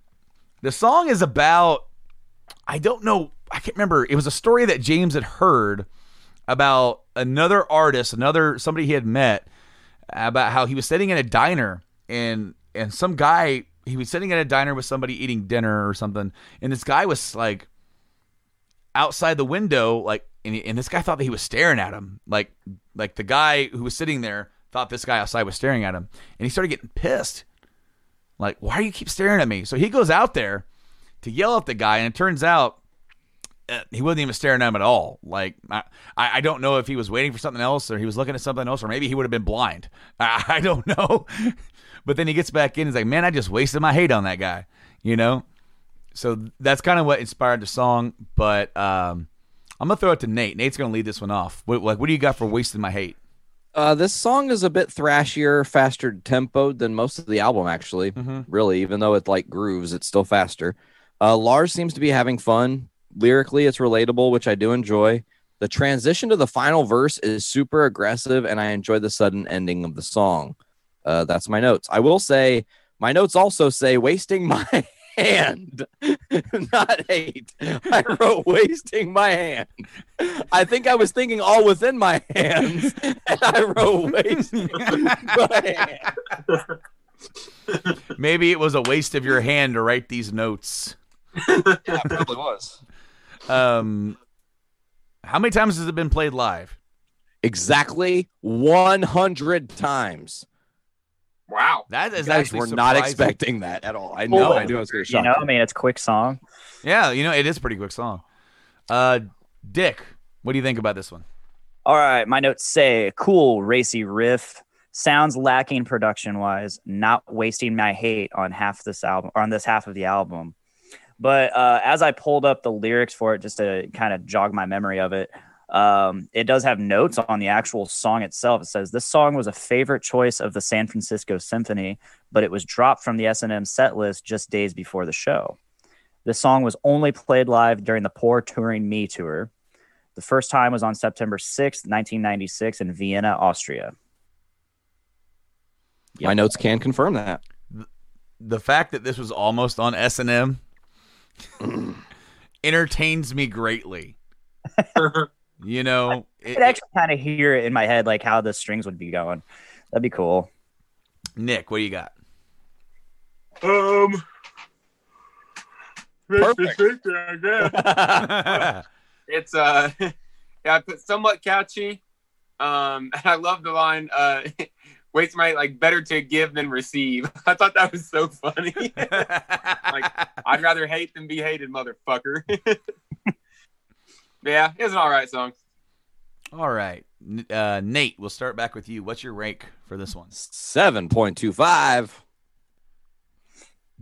Speaker 3: the song is about I don't know. I can't remember. It was a story that James had heard about another artist, another somebody he had met, about how he was sitting in a diner and and some guy he was sitting at a diner with somebody eating dinner or something, and this guy was like outside the window, like, and, and this guy thought that he was staring at him, like like the guy who was sitting there thought this guy outside was staring at him, and he started getting pissed. Like, why do you keep staring at me? So he goes out there to yell at the guy, and it turns out he wasn't even staring at him at all. Like, I, I don't know if he was waiting for something else or he was looking at something else, or maybe he would have been blind. I, I don't know. but then he gets back in. He's like, man, I just wasted my hate on that guy, you know? So that's kind of what inspired the song. But um, I'm going to throw it to Nate. Nate's going to lead this one off. What, like, what do you got for wasting my hate?
Speaker 4: Uh, this song is a bit thrashier, faster tempoed than most of the album, actually.
Speaker 3: Mhm.
Speaker 4: Really, even though it like grooves, it's still faster. Uh, Lars seems to be having fun. Lyrically, it's relatable, which I do enjoy. The transition to the final verse is super aggressive, and I enjoy the sudden ending of the song. Uh, that's my notes. I will say, my notes also say wasting my hand, not hate. I wrote wasting my hand. I think I was thinking all within my hands, and I wrote wasting my hand.
Speaker 3: Maybe it was a waste of your hand to write these notes.
Speaker 4: Yeah, it probably was.
Speaker 3: Um, how many times has it been played live?
Speaker 4: Exactly 100 times.
Speaker 1: Wow.
Speaker 3: That is
Speaker 4: You guys
Speaker 3: actually
Speaker 4: were not
Speaker 3: surprising.
Speaker 4: expecting that at all. I know.
Speaker 5: Oh,
Speaker 4: I knew I was going to
Speaker 5: You know,
Speaker 4: you.
Speaker 5: I mean, it's a quick song.
Speaker 3: Yeah, you know, it is a pretty quick song. Uh, Dick, what do you think about this one?
Speaker 5: All right, my notes say cool, racy riff. Sounds lacking production wise, not wasting my hate on half this album or on this half of the album. But uh, as I pulled up the lyrics for it, just to kind of jog my memory of it, um, it does have notes on the actual song itself. It says this song was a favorite choice of the San Francisco Symphony, but it was dropped from the S&M set list just days before the show. The song was only played live during the Poor Touring Me tour. The first time was on September 6th, 1996, in Vienna, Austria.
Speaker 4: My notes can confirm that.
Speaker 3: The fact that this was almost on S and M entertains me greatly. You know,
Speaker 5: I
Speaker 3: it-
Speaker 5: could actually kind of hear it in my head, like how the strings would be going. That'd be cool.
Speaker 3: Nick, what do you got?
Speaker 1: Um.
Speaker 4: Perfect.
Speaker 1: It's uh, yeah, I put somewhat catchy. Um, and I love the line. Uh, waste my like better to give than receive. I thought that was so funny. Like I'd rather hate than be hated, motherfucker. yeah, it's an all right song.
Speaker 3: All right, uh, Nate, we'll start back with you. What's your rank for this one?
Speaker 4: 7.25.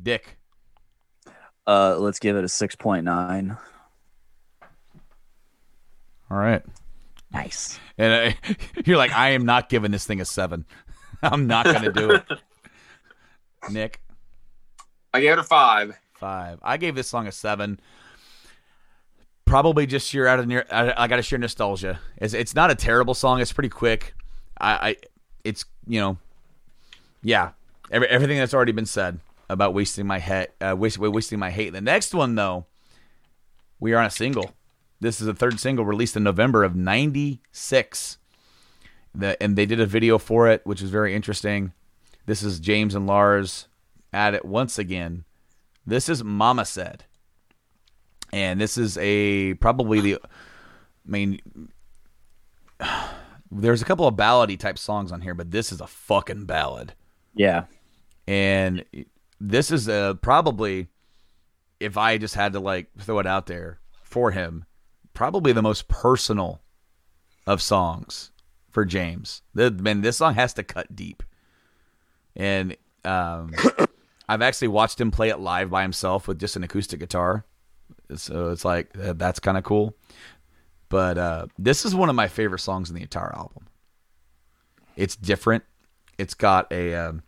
Speaker 3: Dick.
Speaker 5: Uh, let's give it a 6.9.
Speaker 3: All right.
Speaker 5: Nice.
Speaker 3: And uh, you're like, I am not giving this thing a seven. I'm not going to do it. Nick,
Speaker 1: I gave it a five.
Speaker 3: five. I gave this song a seven. Probably just sheer out of near. I, I got to sheer nostalgia. It's, it's not a terrible song. It's pretty quick. I, I it's you know, yeah, every, everything that's already been said. about wasting my head, uh, waste, wasting my hate. The next one though, we are on a single. This is the third single released in November of '96. The, and they did a video for it, which is very interesting. This is James and Lars at it once again. This is Mama Said. And this is a probably the I mean there's a couple of ballady type songs on here, but this is a fucking ballad.
Speaker 5: Yeah.
Speaker 3: And this is a, probably if I just had to like throw it out there for him, probably the most personal of songs for James. The, man, this song has to cut deep. And um, I've actually watched him play it live by himself with just an acoustic guitar. So it's like uh, that's kind of cool. But uh, this is one of my favorite songs in the entire album. It's different. It's got a um,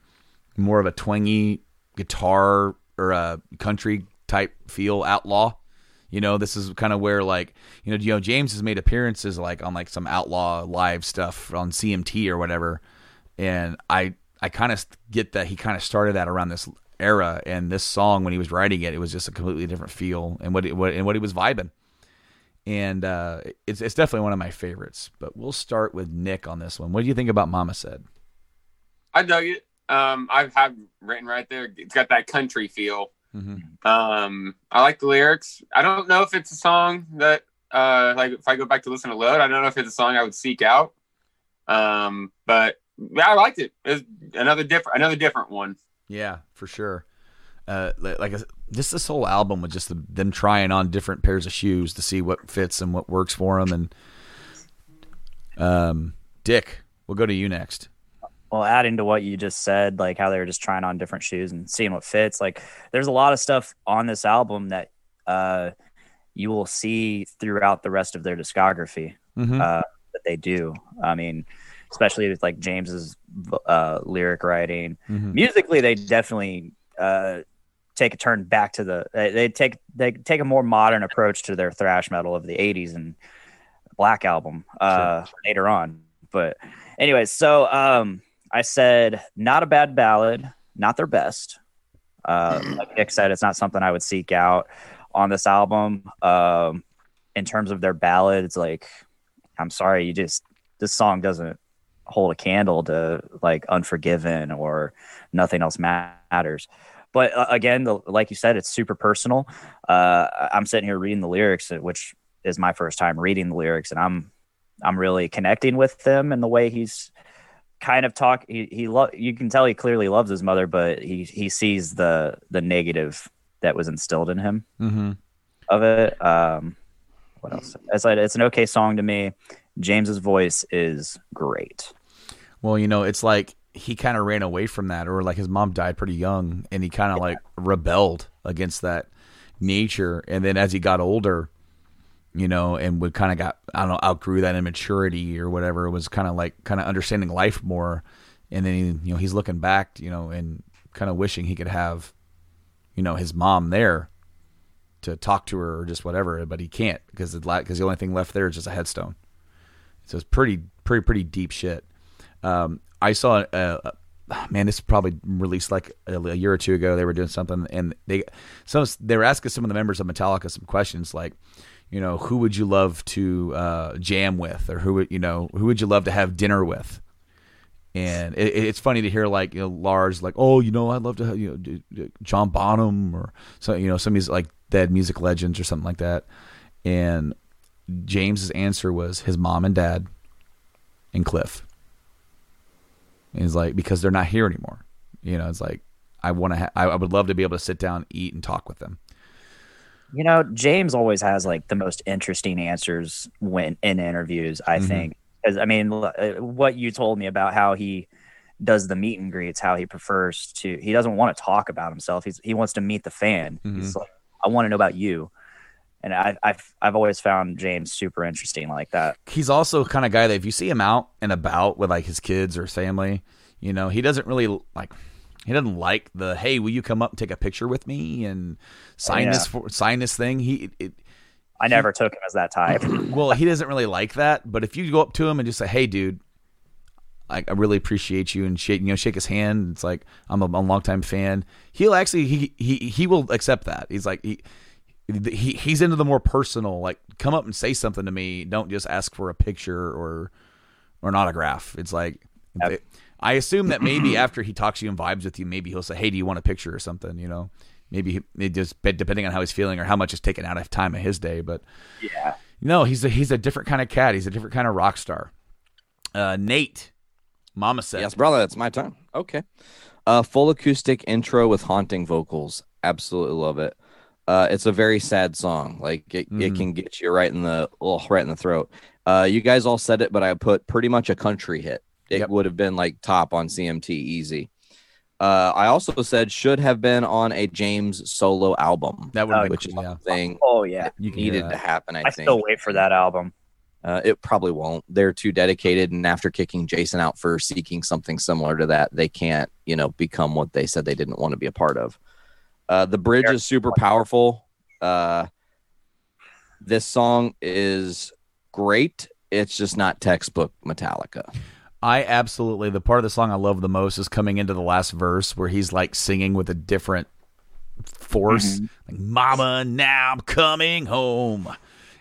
Speaker 3: more of a twangy guitar or a country type feel, outlaw. You know, this is kind of where like you know, you know, James has made appearances like on like some outlaw live stuff on CMT or whatever, and I I kind of get that he kind of started that around this era, and this song when he was writing it, it was just a completely different feel and what, it, what and what he was vibing, and uh, it's it's definitely one of my favorites. But we'll start with Nick on this one. What do you think about Mama Said?
Speaker 1: I dug it. Um, I've had written right there. It's got that country feel.
Speaker 3: Mm-hmm.
Speaker 1: Um, I like the lyrics. I don't know if it's a song that, uh, like if I go back to listen to Load, I don't know if it's a song I would seek out. Um, but yeah, I liked it. It's another different, another different one.
Speaker 3: Yeah, for sure. Uh, like I- just this whole album with just the, them trying on different pairs of shoes to see what fits and what works for them. And um, Dick, we'll go to you next.
Speaker 5: Well, adding to what you just said, like how they were just trying on different shoes and seeing what fits, like there's a lot of stuff on this album that uh, you will see throughout the rest of their discography
Speaker 3: Mhm.
Speaker 5: uh, that they do. I mean, especially with like James's uh, lyric writing.
Speaker 3: Mhm.
Speaker 5: Musically, they definitely uh, take a turn back to the. They, they take they take a more modern approach to their thrash metal of the '80s and Black album uh, later on. But anyways, so um, I said not a bad ballad, not their best. Uh, like Nick said, it's not something I would seek out on this album. Um, in terms of their ballads, like I'm sorry, you just this song doesn't hold a candle to like Unforgiven or Nothing Else Matters. But uh, again, the, like you said, it's super personal. Uh, I'm sitting here reading the lyrics, which is my first time reading the lyrics, and I'm I'm really connecting with them and the way he's kind of talk. He he lo- you can tell he clearly loves his mother, but he he sees the the negative that was instilled in him
Speaker 3: Mm-hmm.
Speaker 5: of it. Um, what else? It's like it's an okay song to me. James's voice is great.
Speaker 3: Well, you know, it's like he kind of ran away from that, or like his mom died pretty young, and he kind of like rebelled against that nature. And then as he got older, you know, and would kind of got I don't know outgrew that immaturity or whatever, It was kind of like kind of understanding life more. And then he, you know he's looking back, you know, and kind of wishing he could have, you know, his mom there to talk to her or just whatever, but he can't because because the only thing left there is just a headstone. So it's pretty pretty pretty deep shit. Um, I saw a man, this probably released like a, a year or two ago. They were doing something, and they some they were asking some of the members of Metallica some questions like, you know, who would you love to uh, jam with, or who would you know who would you love to have dinner with? And it, it's funny to hear like you know Lars like, oh, you know, I'd love to have you know John Bonham or so you know some of these like dead music legends or something like that. And James's answer was his mom and dad and Cliff. And he's like, because they're not here anymore. You know, it's like I want to. Ha- I would love to be able to sit down, eat, and talk with them.
Speaker 5: You know, James always has like the most interesting answers when in interviews. I
Speaker 3: Mhm.
Speaker 5: think, because I mean, uh, what you told me about how he does the meet and greets, how he prefers to. He doesn't want to talk about himself. He's he wants to meet the fan. He's like, I want to know about you. And I, I've I've always found James super interesting like that.
Speaker 3: He's also kind of guy that if you see him out and about with like his kids or family, you know, he doesn't really like. He doesn't like the hey, will you come up and take a picture with me and sign
Speaker 5: Yeah.
Speaker 3: this for, sign this thing. He it,
Speaker 5: I never took him as that type.
Speaker 3: well, he doesn't really like that. But if you go up to him and just say, "Hey, dude, I, I really appreciate you and shake you know shake his hand. It's like I'm a, a longtime fan. He'll actually he he he will accept that. He's like he. He he's into the more personal, like come up and say something to me. Don't just ask for a picture or or an autograph. It's like
Speaker 5: Yep.
Speaker 3: I assume that maybe after he talks to you and vibes with you, maybe he'll say, "Hey, do you want a picture or something?" You know, maybe it just depending on how he's feeling or how much is taken out of time of his day. But
Speaker 5: Yeah.
Speaker 3: no, he's a he's a different kind of cat. He's a different kind of rock star. Uh, Nate, Mama said,
Speaker 4: Yes, brother, it's my turn. Okay. Uh, full acoustic intro with haunting vocals. Absolutely love it. Uh, it's a very sad song. Like it, it
Speaker 3: Mhm.
Speaker 4: can get you right in the oh, right in the throat. Uh, you guys all said it, but I put pretty much a country hit. It
Speaker 3: Yep.
Speaker 4: would have been like top on CMT easy. Uh, I also said should have been on a James solo album,
Speaker 3: that would
Speaker 5: Oh,
Speaker 4: which
Speaker 3: been
Speaker 4: is
Speaker 3: cool, yeah.
Speaker 4: something
Speaker 5: Oh yeah.
Speaker 3: You
Speaker 4: needed to happen. I,
Speaker 5: I,
Speaker 4: think
Speaker 5: still wait for that album.
Speaker 4: uh, it probably won't. They're too dedicated, and after kicking Jason out for seeking something similar to that, they can't, you know, become what they said they didn't want to be a part of. Uh, the bridge
Speaker 5: Fair.
Speaker 4: is super powerful. Uh, this song is great. It's just not textbook Metallica.
Speaker 3: I absolutely the part of the song I love the most is coming into the last verse where he's like singing with a different force, like "Mama, now I'm coming home,"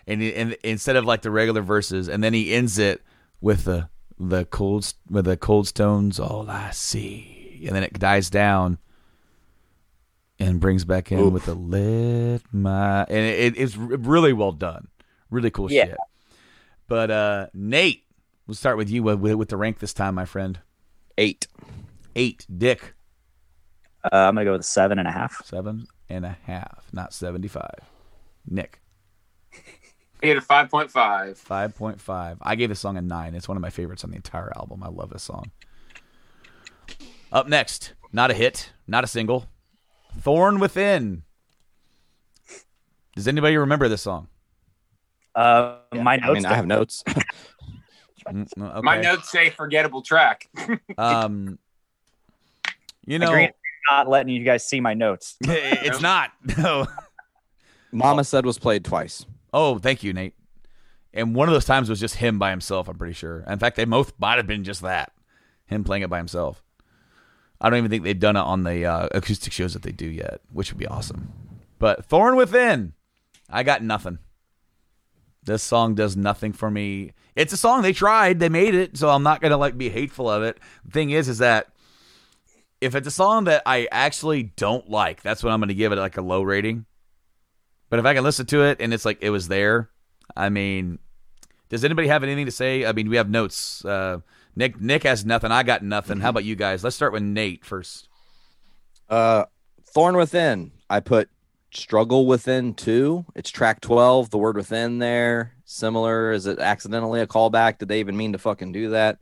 Speaker 3: and, and instead of like the regular verses, and then he ends it with the the cold with the cold stones. All I see, and then it dies down and brings back in
Speaker 4: Oof.
Speaker 3: with the let my and it, it's really well done, really cool
Speaker 5: Yeah.
Speaker 3: shit. But uh Nate, we'll start with you with, with the rank this time, my friend.
Speaker 4: Eight.
Speaker 3: Eight, Dick,
Speaker 5: Uh, I'm gonna go with a seven and a half.
Speaker 3: seven and a half, not seventy-five. Nick,
Speaker 1: I gave it five point five.
Speaker 3: five point five. I gave this song a nine. It's one of my favorites on the entire album. I love this song. Up next, not a hit, not a single. Thorn Within. Does anybody remember this song?
Speaker 5: Uh, my
Speaker 4: I
Speaker 5: notes.
Speaker 4: mean, I have notes.
Speaker 3: Mm, Okay.
Speaker 1: My notes say forgettable track.
Speaker 3: Um, you know,
Speaker 5: Agreed. not letting you guys see my notes.
Speaker 3: it's not. No.
Speaker 4: Mama said was played twice.
Speaker 3: Oh, thank you, Nate. And one of those times was just him by himself. I'm pretty sure. In fact, they both might have been just that, him playing it by himself. I don't even think they've done it on the uh, acoustic shows that they do yet, which would be awesome. But Thorn Within, I got nothing. This song does nothing for me. It's a song they tried, they made it, so I'm not gonna like be hateful of it. The thing is, is that if it's a song that I actually don't like, that's when I'm gonna give it like a low rating. But if I can listen to it and it's like it was there, I mean, does anybody have anything to say? I mean, we have notes. Uh, Nick Nick has nothing. I got nothing. How about you guys? Let's start with Nate first.
Speaker 4: Uh, Thorn Within. I put Struggle Within too. It's track 12, the word within there. Similar. Is it accidentally a callback? Did they even mean to fucking do that?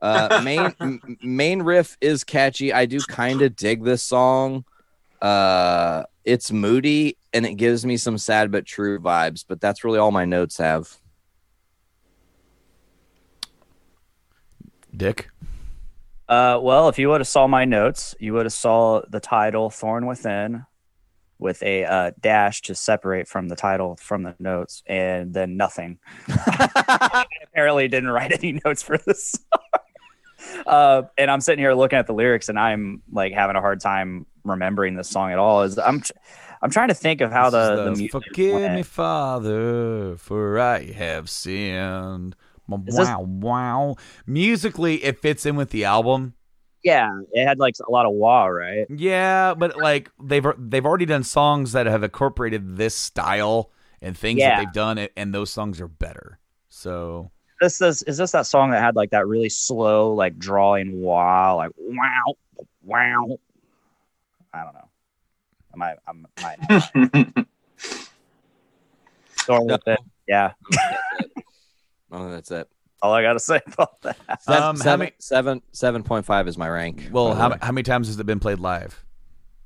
Speaker 4: Uh, main m- main riff is catchy. I do kind of dig this song. Uh, it's moody and it gives me some sad but true vibes, but that's really all my notes have.
Speaker 3: Dick.
Speaker 5: Uh, well, if you would have saw my notes, you would have saw the title "Thorn Within" with a uh, dash to separate from the title from the notes, and then nothing. I apparently didn't write any notes for this. uh, and I'm sitting here looking at the lyrics, and I'm like having a hard time remembering this song at all. Is I'm I'm trying to think of how the, the music
Speaker 3: forgive
Speaker 5: went.
Speaker 3: me, Father, for I have sinned.
Speaker 5: Is this-
Speaker 3: Wow, wow. Musically, it fits in with the album.
Speaker 5: Yeah, it had like a lot of wah, right?
Speaker 3: Yeah, but like they've they've already done songs that have incorporated this style and things
Speaker 5: Yeah.
Speaker 3: that they've done, and those songs are better. So
Speaker 5: This is is this that song that had like that really slow like drawing wah, like wow, wow. I don't know. I might, I'm, might. Thorn
Speaker 4: No.
Speaker 5: Within. Yeah,
Speaker 4: Oh, that's it.
Speaker 5: All I gotta say about that.
Speaker 4: Seven,
Speaker 3: Um,
Speaker 4: seven,
Speaker 3: many-
Speaker 4: seven, seven point five is my rank.
Speaker 3: Well, how, how many times has it been played live?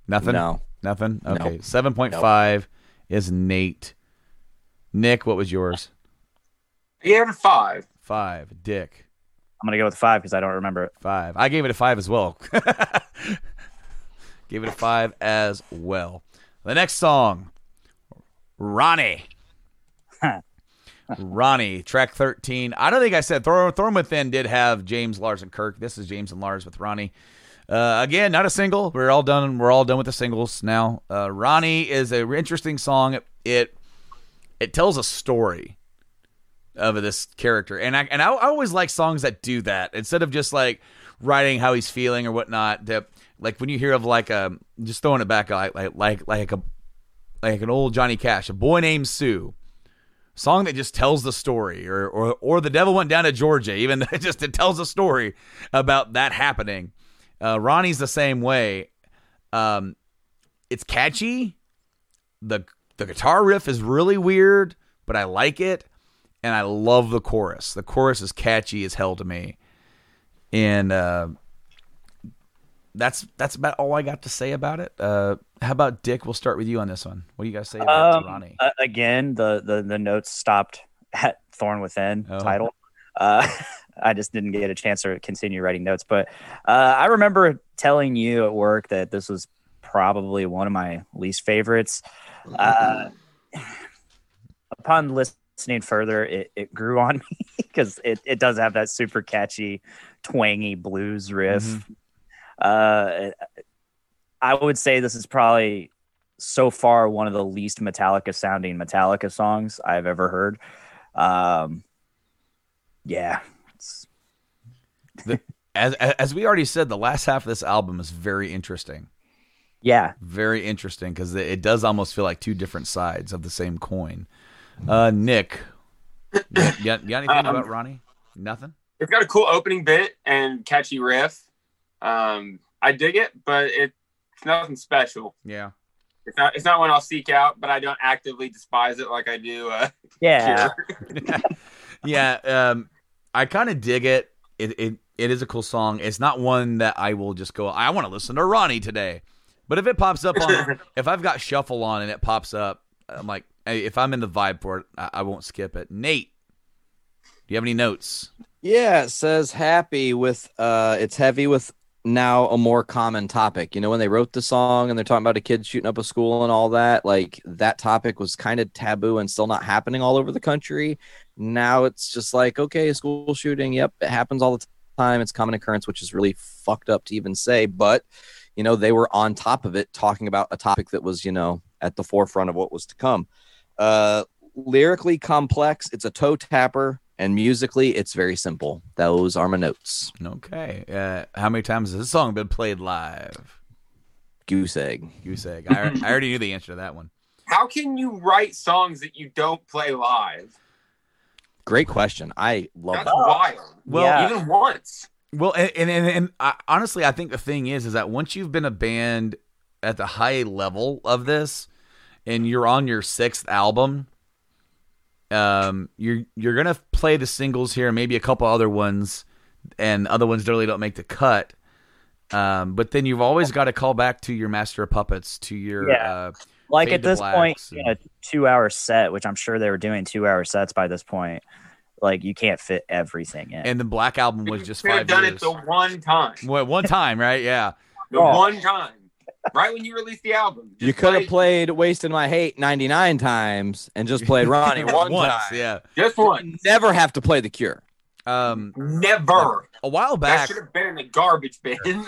Speaker 3: Nothing.
Speaker 4: No.
Speaker 3: Nothing.
Speaker 4: No.
Speaker 3: Okay, seven point five is Nate. Nick, what was yours?
Speaker 1: I gave it five.
Speaker 3: Five. Dick.
Speaker 5: I'm gonna go with five because I don't remember it.
Speaker 3: Five. I gave it a five as well. gave it a five as well. The next song, Ronnie. Ronnie, track 13. I don't think I said Thor- Thorn Within did have James, Lars, and Kirk. This is James and Lars with Ronnie. Uh, again, not a single. We're all done. We're all done with the singles now. Uh, Ronnie is a interesting song. It it tells a story of this character, and I and I, I always like songs that do that instead of just like writing how he's feeling or whatnot. That like when you hear of like a just throwing it back like like like a like an old Johnny Cash, a boy named Sue song that just tells the story or or or the devil went down to Georgia even just it tells a story about that happening. Uh, Ronnie's the same way. Um it's catchy. The the guitar riff is really weird but I like it and I love the chorus. The chorus is catchy as hell to me. And uh that's that's about all I got to say about it. Uh, how about Dick? We'll start with you on this one. What do you guys say about
Speaker 5: Um,
Speaker 3: Ronnie?
Speaker 5: uh, again, the, the the notes stopped at Thorn Within
Speaker 3: Oh.
Speaker 5: title. Uh, I just didn't get a chance to continue writing notes, but uh, I remember telling you at work that this was probably one of my least favorites. Uh, upon listening further, it, it grew on me because it, it does have that super catchy, twangy blues riff.
Speaker 3: Mm-hmm.
Speaker 5: Uh, I would say this is probably so far one of the least Metallica sounding Metallica songs I've ever heard. Um, yeah, it's-
Speaker 3: as as we already said, the last half of this album is very interesting.
Speaker 5: yeah.
Speaker 3: Very interesting because it, it does almost feel like two different sides of the same coin. Uh, Nick, you got, you got anything
Speaker 1: Um,
Speaker 3: about Ronnie? Nothing.
Speaker 1: It's got a cool opening bit and catchy riff. Um, I dig it, but it's nothing special.
Speaker 3: Yeah.
Speaker 1: It's not. It's not one I'll seek out, but I don't actively despise it like I do. Uh,
Speaker 5: Yeah.
Speaker 3: Yeah, um, I kind of dig it. It it it is a cool song. It's not one that I will just go. I want to listen to Ronnie today. But if it pops up on, if I've got shuffle on and it pops up, I'm like, hey, if I'm in the vibe for it, I, I won't skip it. Nate, do you have any notes?
Speaker 4: Yeah, it says happy with uh it's heavy with now a more common topic. You know, when they wrote the song and they're talking about a kid shooting up a school and all that, like that topic was kind of taboo and still not happening all over the country. Now it's just like, okay, school shooting, yep, it happens all the time. It's common occurrence, which is really fucked up to even say, but you know, they were on top of it talking about a topic that was, you know, at the forefront of what was to come. Uh lyrically complex, it's a toe tapper and musically it's very simple those are my notes
Speaker 3: Okay. Uh, how many times has this song been played live?
Speaker 4: goose egg
Speaker 3: Goose egg. I, I already knew the answer to that one.
Speaker 1: How can you write songs that you don't play live?
Speaker 4: great question i love
Speaker 1: That's
Speaker 4: that
Speaker 1: wild.
Speaker 3: Well,
Speaker 5: Yeah.
Speaker 1: even once.
Speaker 3: Well, and and, and, and I, honestly, I think the thing is, is that once you've been a band at the high level of this, and you're on your sixth album, um, you're you're gonna play the singles here, maybe a couple other ones, and other ones that really don't make the cut. Um, but then you've always got to call back to your Master of Puppets, to your
Speaker 5: Yeah.
Speaker 3: uh,
Speaker 5: Like
Speaker 3: Fade
Speaker 5: at this point,
Speaker 3: Blacks
Speaker 5: in a two hour set, which I'm sure they were doing two hour sets by this point, like you can't fit everything in.
Speaker 3: and the Black Album was just five
Speaker 1: done
Speaker 3: years.
Speaker 1: it the one time.
Speaker 3: Well, one time, right? Yeah.
Speaker 1: The
Speaker 5: Oh.
Speaker 1: one time. Right when you released the album.
Speaker 4: you could have played wasting my hate 99 times and just played ronnie one
Speaker 3: Once,
Speaker 4: time
Speaker 3: yeah.
Speaker 1: Just one.
Speaker 4: You never have to play the cure
Speaker 3: Um,
Speaker 1: Never.
Speaker 3: a while back.
Speaker 1: That
Speaker 3: back,
Speaker 1: should have been in the garbage bin.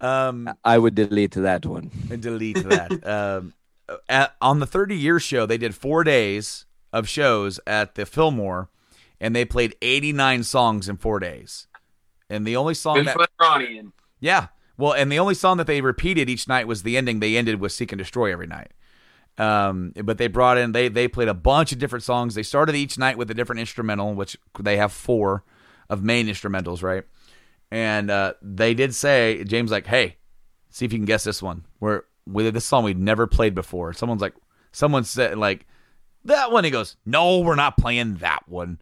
Speaker 3: um,
Speaker 4: i would delete that one
Speaker 3: delete that. um, at, on the 30 year show, they did four days of shows at the Fillmore, and they played 89 songs in four days. And the only song
Speaker 1: Then
Speaker 3: that,
Speaker 1: Ronnie in.
Speaker 3: yeah, well, and the only song that they repeated each night was the ending. They ended with "Seek and Destroy" every night. Um, but they brought in they they played a bunch of different songs. They started each night with a different instrumental, which they have four of main instrumentals, right? And uh, they did say James like, "Hey, see if you can guess this one. We're with this song we've never played before." Someone's like, someone said like that one. He goes, "No, we're not playing that one."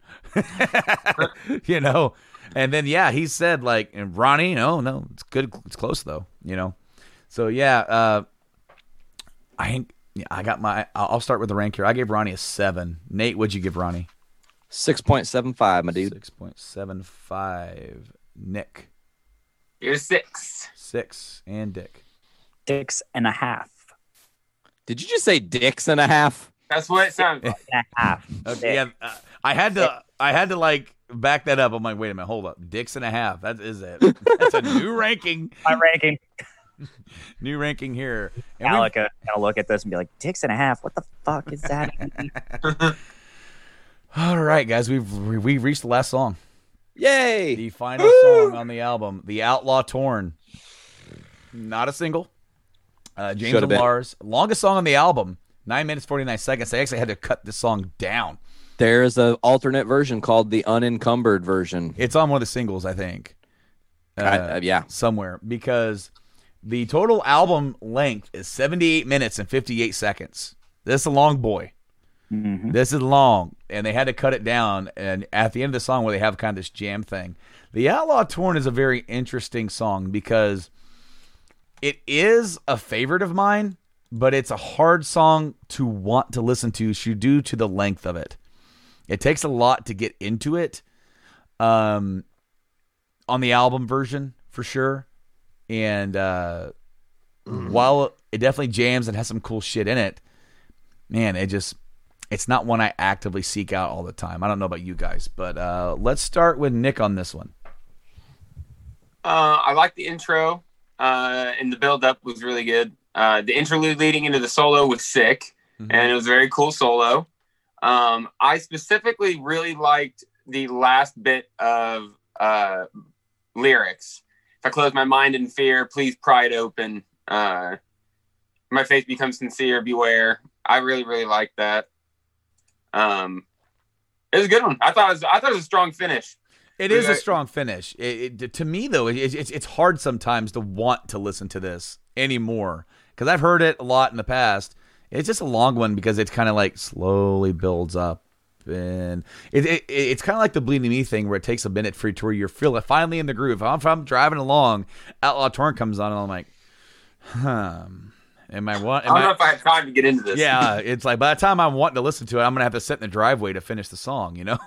Speaker 3: you know, and then yeah, he said like, and Ronnie, no, no, it's good, it's close though, you know. So yeah, uh, I think yeah, I got my. I'll I'll start with the rank here. I gave Ronnie a seven. Nate, what'd you give Ronnie?
Speaker 4: 6.75 my dude
Speaker 3: Six point seven five. Nick
Speaker 1: You're six.
Speaker 3: six, and Dick.
Speaker 5: Six and a half.
Speaker 4: did you just say dicks and a half
Speaker 1: That's what it sounds like.
Speaker 5: a half.
Speaker 3: Okay, yeah, uh, I had to. I had to like back that up. I'm like, wait a minute, hold up, dicks and a half. That is it. That's a new ranking.
Speaker 5: My ranking.
Speaker 3: New ranking here. And we-
Speaker 5: Alec uh, gonna look at this and be like, "Dicks and a half. What the fuck is that?"
Speaker 3: all right, guys, we've we reached the last song.
Speaker 4: Yay!
Speaker 3: The final song on the album, The Outlaw Torn. Not a single. Uh, James
Speaker 4: Should've
Speaker 3: and
Speaker 4: been.
Speaker 3: Lars. Longest song on the album, 9 minutes 49 seconds. They actually had to cut this song down.
Speaker 4: There's an alternate version called the unencumbered version.
Speaker 3: It's on one of the singles, I think. Uh,
Speaker 4: I- uh, yeah.
Speaker 3: Somewhere. Because the total album length is 78 minutes and 58 seconds. This is a long boy.
Speaker 5: Mhm.
Speaker 3: This is long, and they had to cut it down. And at the end of the song, where they have kind of this jam thing, the Outlaw Torn is a very interesting song because it is a favorite of mine, but it's a hard song to want to listen to sh- due to the length of it. It takes a lot to get into it, um, on the album version for sure, and uh, while it definitely jams and has some cool shit in it, man, it just it's not one I actively seek out all the time. I don't know about you guys, but uh, let's start with Nick on this one.
Speaker 1: Uh, I like the intro, uh, and the build up was really good. Uh, the interlude leading into the solo was sick, and it was a very cool solo. Um, I specifically really liked the last bit of uh, lyrics. If I close my mind in fear, please pry it open. Uh, my face becomes sincere. Beware. I really, really liked that. Um, it was a good one. I thought it was. I thought it was a strong finish.
Speaker 3: It is a strong finish. It, it, to me, though, it, it's it's hard sometimes to want to listen to this anymore because I've heard it a lot in the past. It's just a long one because it's kind of like slowly builds up, and it, it it's kind of like the bleeding me thing where it takes a minute for you to where you're feeling finally in the groove. If I'm, if I'm driving along, Outlaw Torn comes on, and I'm like, hmm, am I what?
Speaker 1: I
Speaker 3: Am
Speaker 1: don't know
Speaker 3: I,
Speaker 1: if I have time to get into this.
Speaker 3: yeah, it's like by the time I'm wanting to listen to it, I'm gonna have to sit in the driveway to finish the song. You know.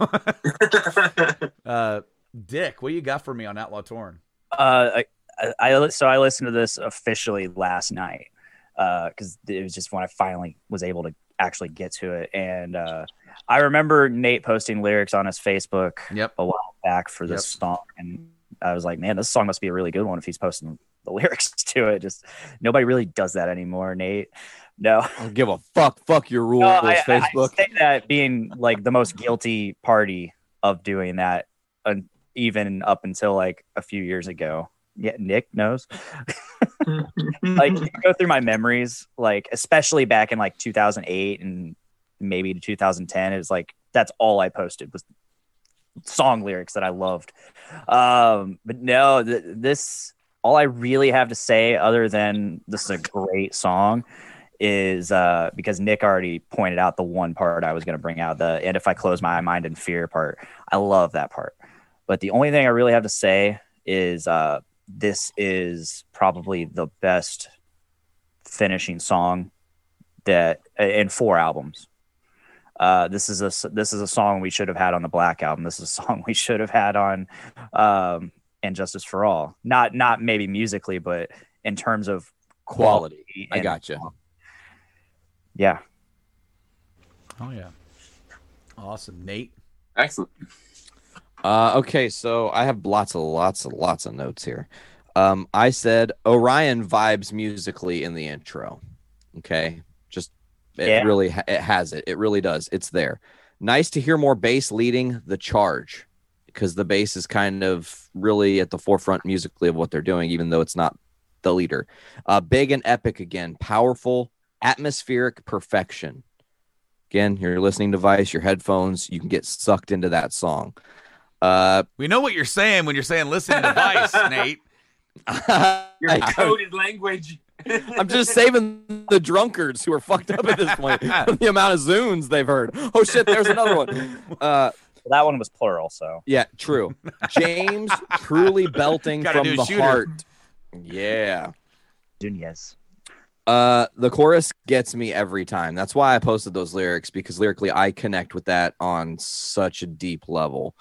Speaker 3: uh, Dick, what you got for me on Outlaw Torn?
Speaker 5: Uh, I, I so I listened to this officially last night because it was just when I finally was able to actually get to it, and uh, I remember Nate posting lyrics on his Facebook
Speaker 3: Yep.
Speaker 5: a while back for this
Speaker 3: Yep.
Speaker 5: song, and I was like, man, this song must be a really good one if he's posting the lyrics to it. Just nobody really does that anymore, Nate. No,
Speaker 4: I don't give a fuck. Fuck your rules,
Speaker 5: no, I,
Speaker 4: Facebook.
Speaker 5: I say that being like the most guilty party of doing that, and even up until like a few years ago. Yeah, Nick knows. like go through my memories, like especially back in like 2008 and maybe to 2010. It was like that's all I posted was song lyrics that I loved. Um, but no, th- this all I really have to say, other than this is a great song, is uh, because Nick already pointed out the one part I was going to bring out the and if I close my mind in fear part. I love that part. But the only thing I really have to say is uh, this is probably the best finishing song that in four albums. Uh, this is a this is a song we should have had on the Black album. This is a song we should have had on um, and Justice for All. Not not maybe musically, but in terms of quality.
Speaker 4: I
Speaker 5: and-
Speaker 4: gotcha.
Speaker 5: Yeah.
Speaker 3: Oh yeah. Awesome, Nate.
Speaker 1: Excellent.
Speaker 4: Uh, okay, so I have lots of lots of lots of notes here. Um, I said Orion vibes musically in the intro. Okay, just it
Speaker 5: Yeah.
Speaker 4: really ha- it has it. It really does. It's there. Nice to hear more bass leading the charge because the bass is kind of really at the forefront musically of what they're doing, even though it's not the leader. Uh, big and epic again, powerful, atmospheric perfection. Again, your listening device, your headphones, you can get sucked into that song. Uh,
Speaker 3: We know what you're saying when you're saying listen device, Nate.
Speaker 1: Your
Speaker 4: I-
Speaker 1: coded language.
Speaker 4: I'm just saving the drunkards who are fucked up at this point. from the amount of zunes they've heard. Oh shit, there's another one. Uh,
Speaker 5: that one was plural, so
Speaker 4: yeah, true. James truly belting
Speaker 3: Gotta
Speaker 4: from the
Speaker 3: shooter.
Speaker 4: heart. Yeah.
Speaker 5: Nunez.
Speaker 4: Uh, the chorus gets me every time. That's why I posted those lyrics because lyrically I connect with that on such a deep level.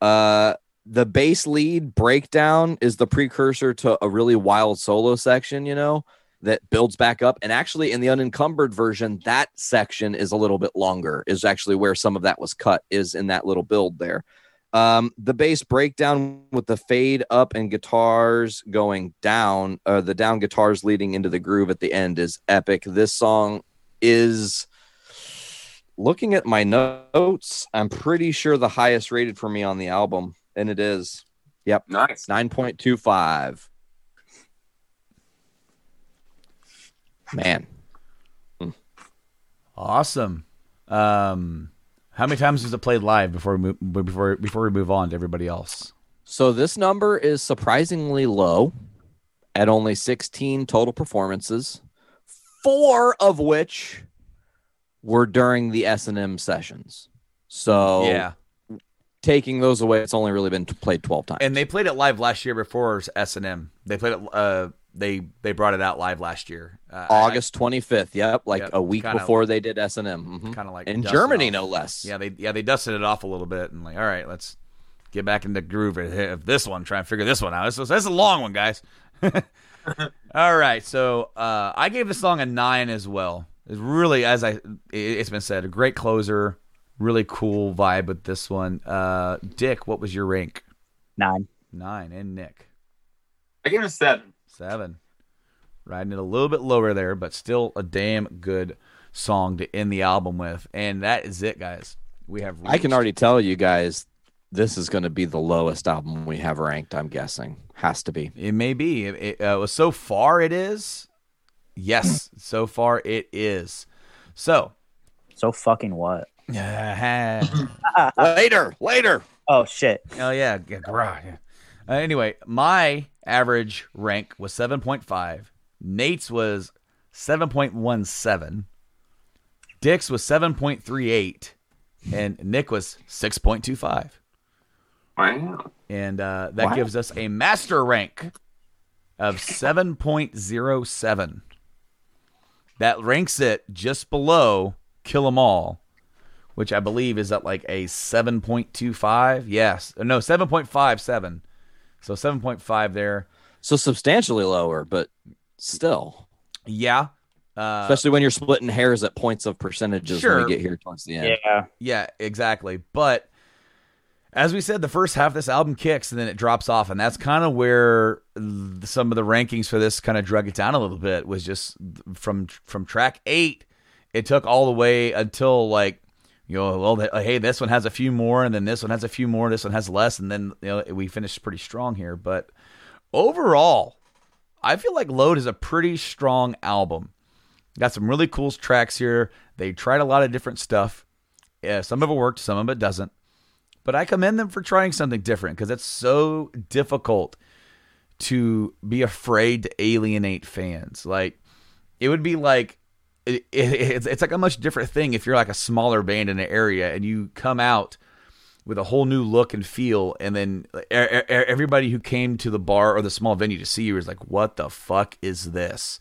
Speaker 4: Uh, the bass lead breakdown is the precursor to a really wild solo section, you know, that builds back up. And actually, in the unencumbered version, that section is a little bit longer. Is actually where some of that was cut. Is in that little build there. Um, the bass breakdown with the fade up and guitars going down, uh, the down guitars leading into the groove at the end is epic. This song is looking at my notes. I'm pretty sure the highest rated for me on the album, and it is. Yep,
Speaker 1: Nice.
Speaker 4: 9.25. Man,
Speaker 3: Awesome. Um, how many times was it played live before we move, before before we move on to everybody else?
Speaker 4: So this number is surprisingly low at only 16 total performances, four of which were during the S&M sessions. So
Speaker 3: yeah,
Speaker 4: taking those away, it's only really been played 12 times.
Speaker 3: and they played it live last year before S and M. They played it. Uh, they they brought it out live last year. Uh,
Speaker 4: August 25th. Yep, like
Speaker 3: Yep,
Speaker 4: a week before they did S&M. Mhm.
Speaker 3: kind of like
Speaker 4: In Germany, no less.
Speaker 3: Yeah, they yeah they dusted it off a little bit and like, all right, let's get back in the groove of this one. Try and figure this one out. This is, this is a long one, guys. all right, so uh, I gave the song a nine as well. It's really, as I it- it's been said, a great closer. Really cool vibe with this one. Uh, Dick, what was your rank?
Speaker 5: Nine.
Speaker 3: Nine, and Nick
Speaker 1: I gave it a seven.
Speaker 3: seven. Riding it a little bit lower there, but still a damn good song to end the album with. And that is it, guys. We have.
Speaker 4: I can already tell you guys this is going to be the lowest album we have ranked, I'm guessing. Has to be.
Speaker 3: It may be. It, it, uh, so far, it is. Yes, so far it is. So,
Speaker 5: So fucking what?
Speaker 3: oh
Speaker 4: later, later.
Speaker 5: Oh shit.
Speaker 3: yeah, yeah, garage. Yeah. Uh, anyway, my average rank was seven point five. Nate's was seven point one seven. Dick's was seven point three eight, and Nick was six point two five.
Speaker 1: Wow.
Speaker 3: and uh, that
Speaker 4: Wow.
Speaker 3: gives us a master rank of 7.07 that ranks it just below kill 'em all which i believe is at like a 7.25 yes Uh, no 7.57 so 7.5 there
Speaker 4: So substantially lower, but still.
Speaker 3: yeah uh,
Speaker 4: Especially when you're splitting hairs at points of percentages when
Speaker 3: Sure.
Speaker 4: we get here towards the end.
Speaker 5: Yeah.
Speaker 3: Yeah, exactly. But as we said, the first half of this album kicks and then it drops off, and that's kind of where some of the rankings for this kind of drug it down a little bit. Was just from from track eight, it took all the way until like you know, well, hey, this one has a few more, and then this one has a few more, this one has less, and then you know we finished pretty strong here. But overall, I feel like Load is a pretty strong album. Got some really cool tracks here. They tried a lot of different stuff. Yeah, some of it worked, some of it doesn't. But I commend them for trying something different because it's so difficult to be afraid to alienate fans. Like it would be like it, it, it's it's like a much different thing if you're like a smaller band in an area and you come out with a whole new look and feel, and then e- e- everybody who came to the bar or the small venue to see you is like, "What the fuck is this?"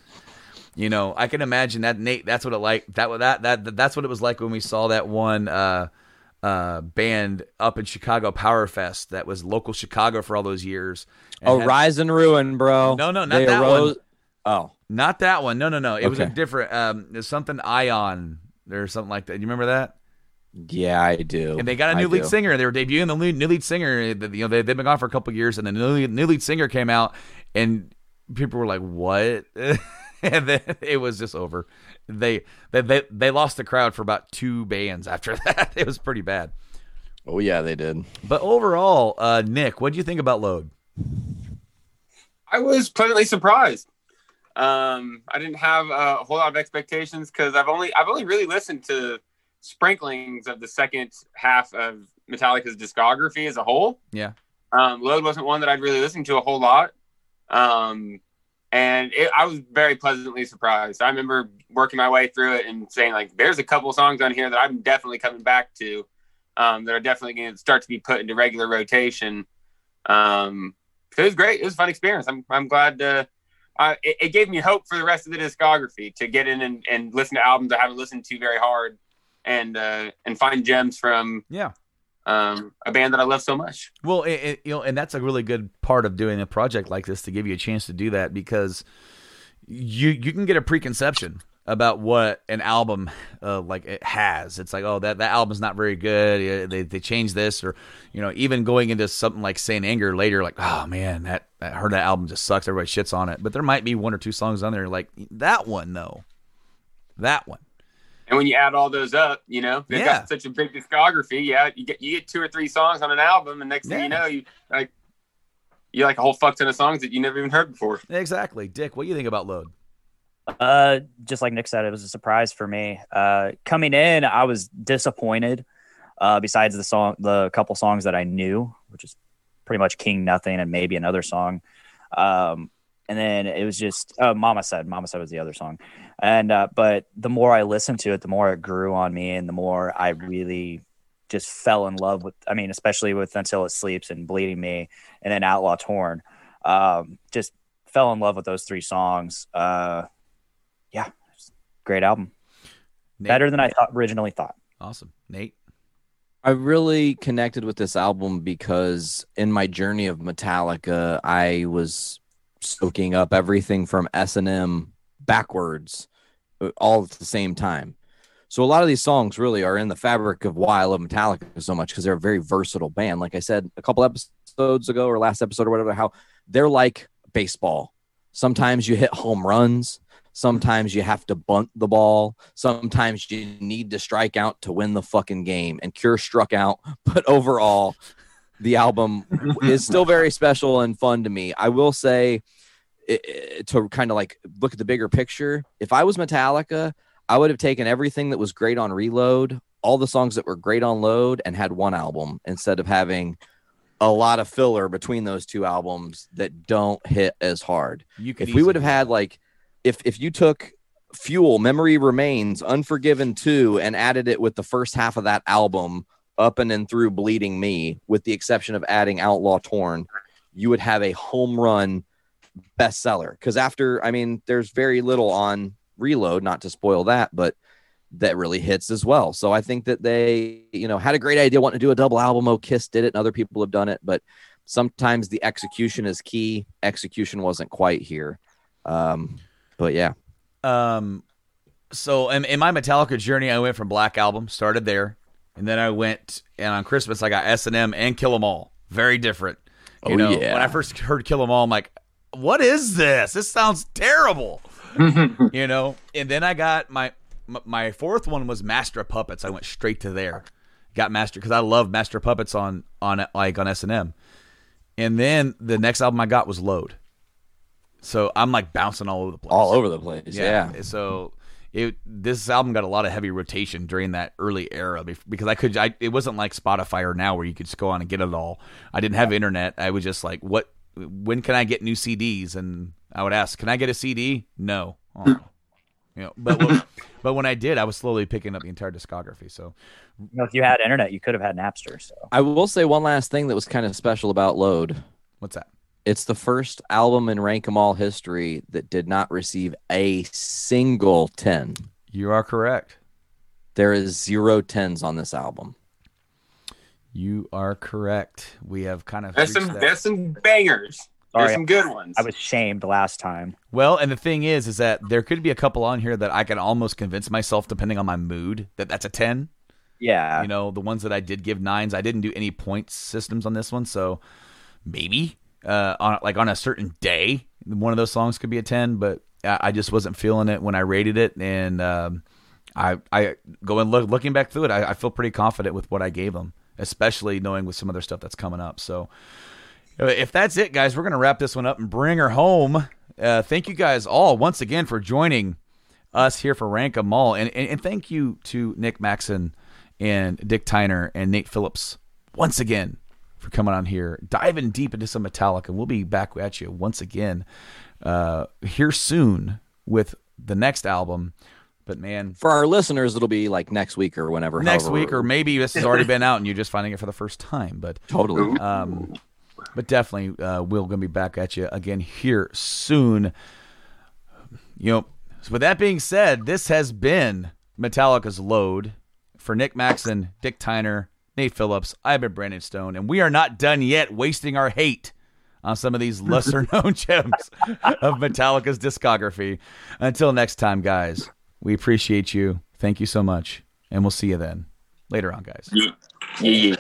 Speaker 3: You know, I can imagine that Nate. That's what it like. That that that that's what it was like when we saw that one uh, uh, band up in Chicago Power Fest. That was local Chicago for all those years.
Speaker 4: Oh,
Speaker 3: had-
Speaker 4: Rise and Ruin, bro.
Speaker 3: No, no, not
Speaker 4: They
Speaker 3: that
Speaker 4: arose-
Speaker 3: one.
Speaker 4: Oh,
Speaker 3: Not that one. No, no, no. It was a different. Um, there's something Ion or something like that. You remember that?
Speaker 4: yeah, I do.
Speaker 3: And they got a new lead
Speaker 4: do.
Speaker 3: singer. They were debuting the new, new lead singer. You know, they, they've been gone for a couple years, and the new, new lead singer came out, and people were like, "What?" and then it was just over. They, they they they lost the crowd for about two bands after that. It was pretty bad.
Speaker 4: Oh yeah, they did.
Speaker 3: But overall, uh, Nick, what do you think about Load?
Speaker 1: I was pleasantly surprised. Um, I didn't have a whole lot of expectations because I've only I've only really listened to sprinklings of the second half of Metallica's discography as a whole.
Speaker 3: Yeah.
Speaker 1: Um, Load wasn't one that I'd really listened to a whole lot. Um, and it, I was very pleasantly surprised. I remember working my way through it and saying like, "There's a couple songs on here that I'm definitely coming back to, um, that are definitely going to start to be put into regular rotation." Um, it was great. It was a fun experience. I'm I'm glad. Uh, it, it gave me hope for the rest of the discography to get in and, and listen to albums I haven't listened to very hard, and uh, and find gems from
Speaker 3: Yeah.
Speaker 1: Um, a band that I love so much.
Speaker 3: Well, it, it- you know, and that's a really good part of doing a project like this to give you a chance to do that because you you can get a preconception about what an album uh, like it has. It's like, oh, that that album's not very good. They they changed this, or you know, even going into something like Saint Anger later, like, oh man, that I heard that album just sucks. Everybody shits on it, but there might be one or two songs on there like that one though, that one.
Speaker 1: And when you add all those up, you know, they've
Speaker 3: Yeah.
Speaker 1: got such a big discography. Yeah, you get you get two or three songs on an album, and next thing
Speaker 3: Yeah.
Speaker 1: you know, you like you like a whole fuck ton of songs that you never even heard before.
Speaker 3: Exactly, Dick. What do you think about Load?
Speaker 5: Uh, just like Nick said, it was a surprise for me. Uh, coming in, I was disappointed. Uh, besides the song, the couple songs that I knew, which is pretty much King Nothing and maybe another song. Um, and then it was just uh, Mama said, Mama said was the other song. And uh, but the more I listened to it, the more it grew on me, and the more I really just fell in love with. I mean, especially with Until It Sleeps and Bleeding Me, and then Outlaw Torn. Um, just fell in love with those three songs. Uh, yeah, great album.
Speaker 3: Nate?
Speaker 5: Better than I thought, originally thought.
Speaker 3: Awesome, Nate.
Speaker 4: I really connected with this album because in my journey of Metallica, I was soaking up everything from S and M backwards, uh, all at the same time. So a lot of these songs really are in the fabric of why I love Metallica so much because they're a very versatile band. Like I said a couple episodes ago or last episode or whatever, how they're like baseball. Sometimes you hit home runs. Sometimes you have to bunt the ball. Sometimes you need to strike out to win the fucking game. And Cure struck out, but overall, the album is still very special and fun to me. I will say, i- i- to kind of like look at the bigger picture, if I was Metallica, I would have taken everything that was great on Reload, all the songs that were great on Load, and had one album instead of having a lot of filler between those two albums that don't hit as hard.
Speaker 3: You
Speaker 4: if we would have had like if if you took fuel memory remains unforgiven 2 and added it with the first half of that album up and then through bleeding me with the exception of adding outlaw torn you would have a home run bestseller because after i mean there's very little on reload not to spoil that but that really hits as well so i think that they you know had a great idea wanting to do a double album oh kiss did it and other people have done it but sometimes the execution is key execution wasn't quite here um but yeah
Speaker 3: Um, so in, in my Metallica journey, I went from Black Album, started there, and then I went and on Christmas I got S and M and Kill 'Em All. Very different. You
Speaker 4: Oh,
Speaker 3: know,
Speaker 4: yeah.
Speaker 3: when I first heard Kill 'Em All, I'm like, "What is this? This sounds terrible." you know. And then I got my my fourth one was Master of Puppets. I went straight to there. Got Master because I love Master of Puppets on on like on S and M. And then the next album I got was Load. So I'm like bouncing all over the place.
Speaker 4: all over the place yeah,
Speaker 3: So it this album got a lot of heavy rotation during that early era because I could I it wasn't like Spotify or now where you could just go on and get it all. I didn't have internet. I was just like, what? When can I get new CDs? And I would ask, can I get a CD? No. Oh. you know, but when- but when I did, I was slowly picking up the entire discography. So
Speaker 5: You know, if you had internet, you could have had Napster. So
Speaker 4: i will say one last thing that was kind of special about load
Speaker 3: what's that?
Speaker 4: it's the first album in rank 'em all history that did not receive a single 10
Speaker 3: You are correct.
Speaker 4: there is zero tens on this album
Speaker 3: You are correct. We have kind of
Speaker 1: There's some
Speaker 3: that-
Speaker 1: there's some bangers.
Speaker 5: Sorry,
Speaker 1: there's some good ones.
Speaker 5: I was shamed last time.
Speaker 3: Well, and the thing is, is that there could be a couple on here that I can almost convince myself, depending on my mood, that that's a ten.
Speaker 5: Yeah,
Speaker 3: You know, the ones that I did give nines, I didn't do any points systems on this one, so maybe uh, on like on a certain day, one of those songs could be a ten. But I, I just wasn't feeling it when I rated it, and um, I I go and look looking back through it, I, I feel pretty confident with what I gave them, especially knowing with some other stuff that's coming up. So uh, if that's it, guys, we're going to wrap this one up and bring her home. Uh, thank you guys all once again for joining us here for Rank 'em All. And, and, and thank you to Nick Maxon and Dick Tyner and Nate Phillips once again for coming on here, diving deep into some Metallica. And we'll be back at you once again uh, here soon with the next album. But man,
Speaker 4: for our listeners it'll be like next week or whenever
Speaker 3: next
Speaker 4: however-
Speaker 3: week, or maybe this has already been out and you're just finding it for the first time. But
Speaker 4: totally
Speaker 3: um, but definitely, uh, we're going to be back at you again here soon. You know, so with that being said, this has been Metallica's Load for Nick Maxon, Dick Tyner, Nate Phillips. I've been Brandon Stone, and we are not done yet wasting our hate on some of these lesser known gems of Metallica's discography. Until next time, guys, we appreciate you. Thank you so much. And we'll see you then. Later on, guys.
Speaker 1: Yeah.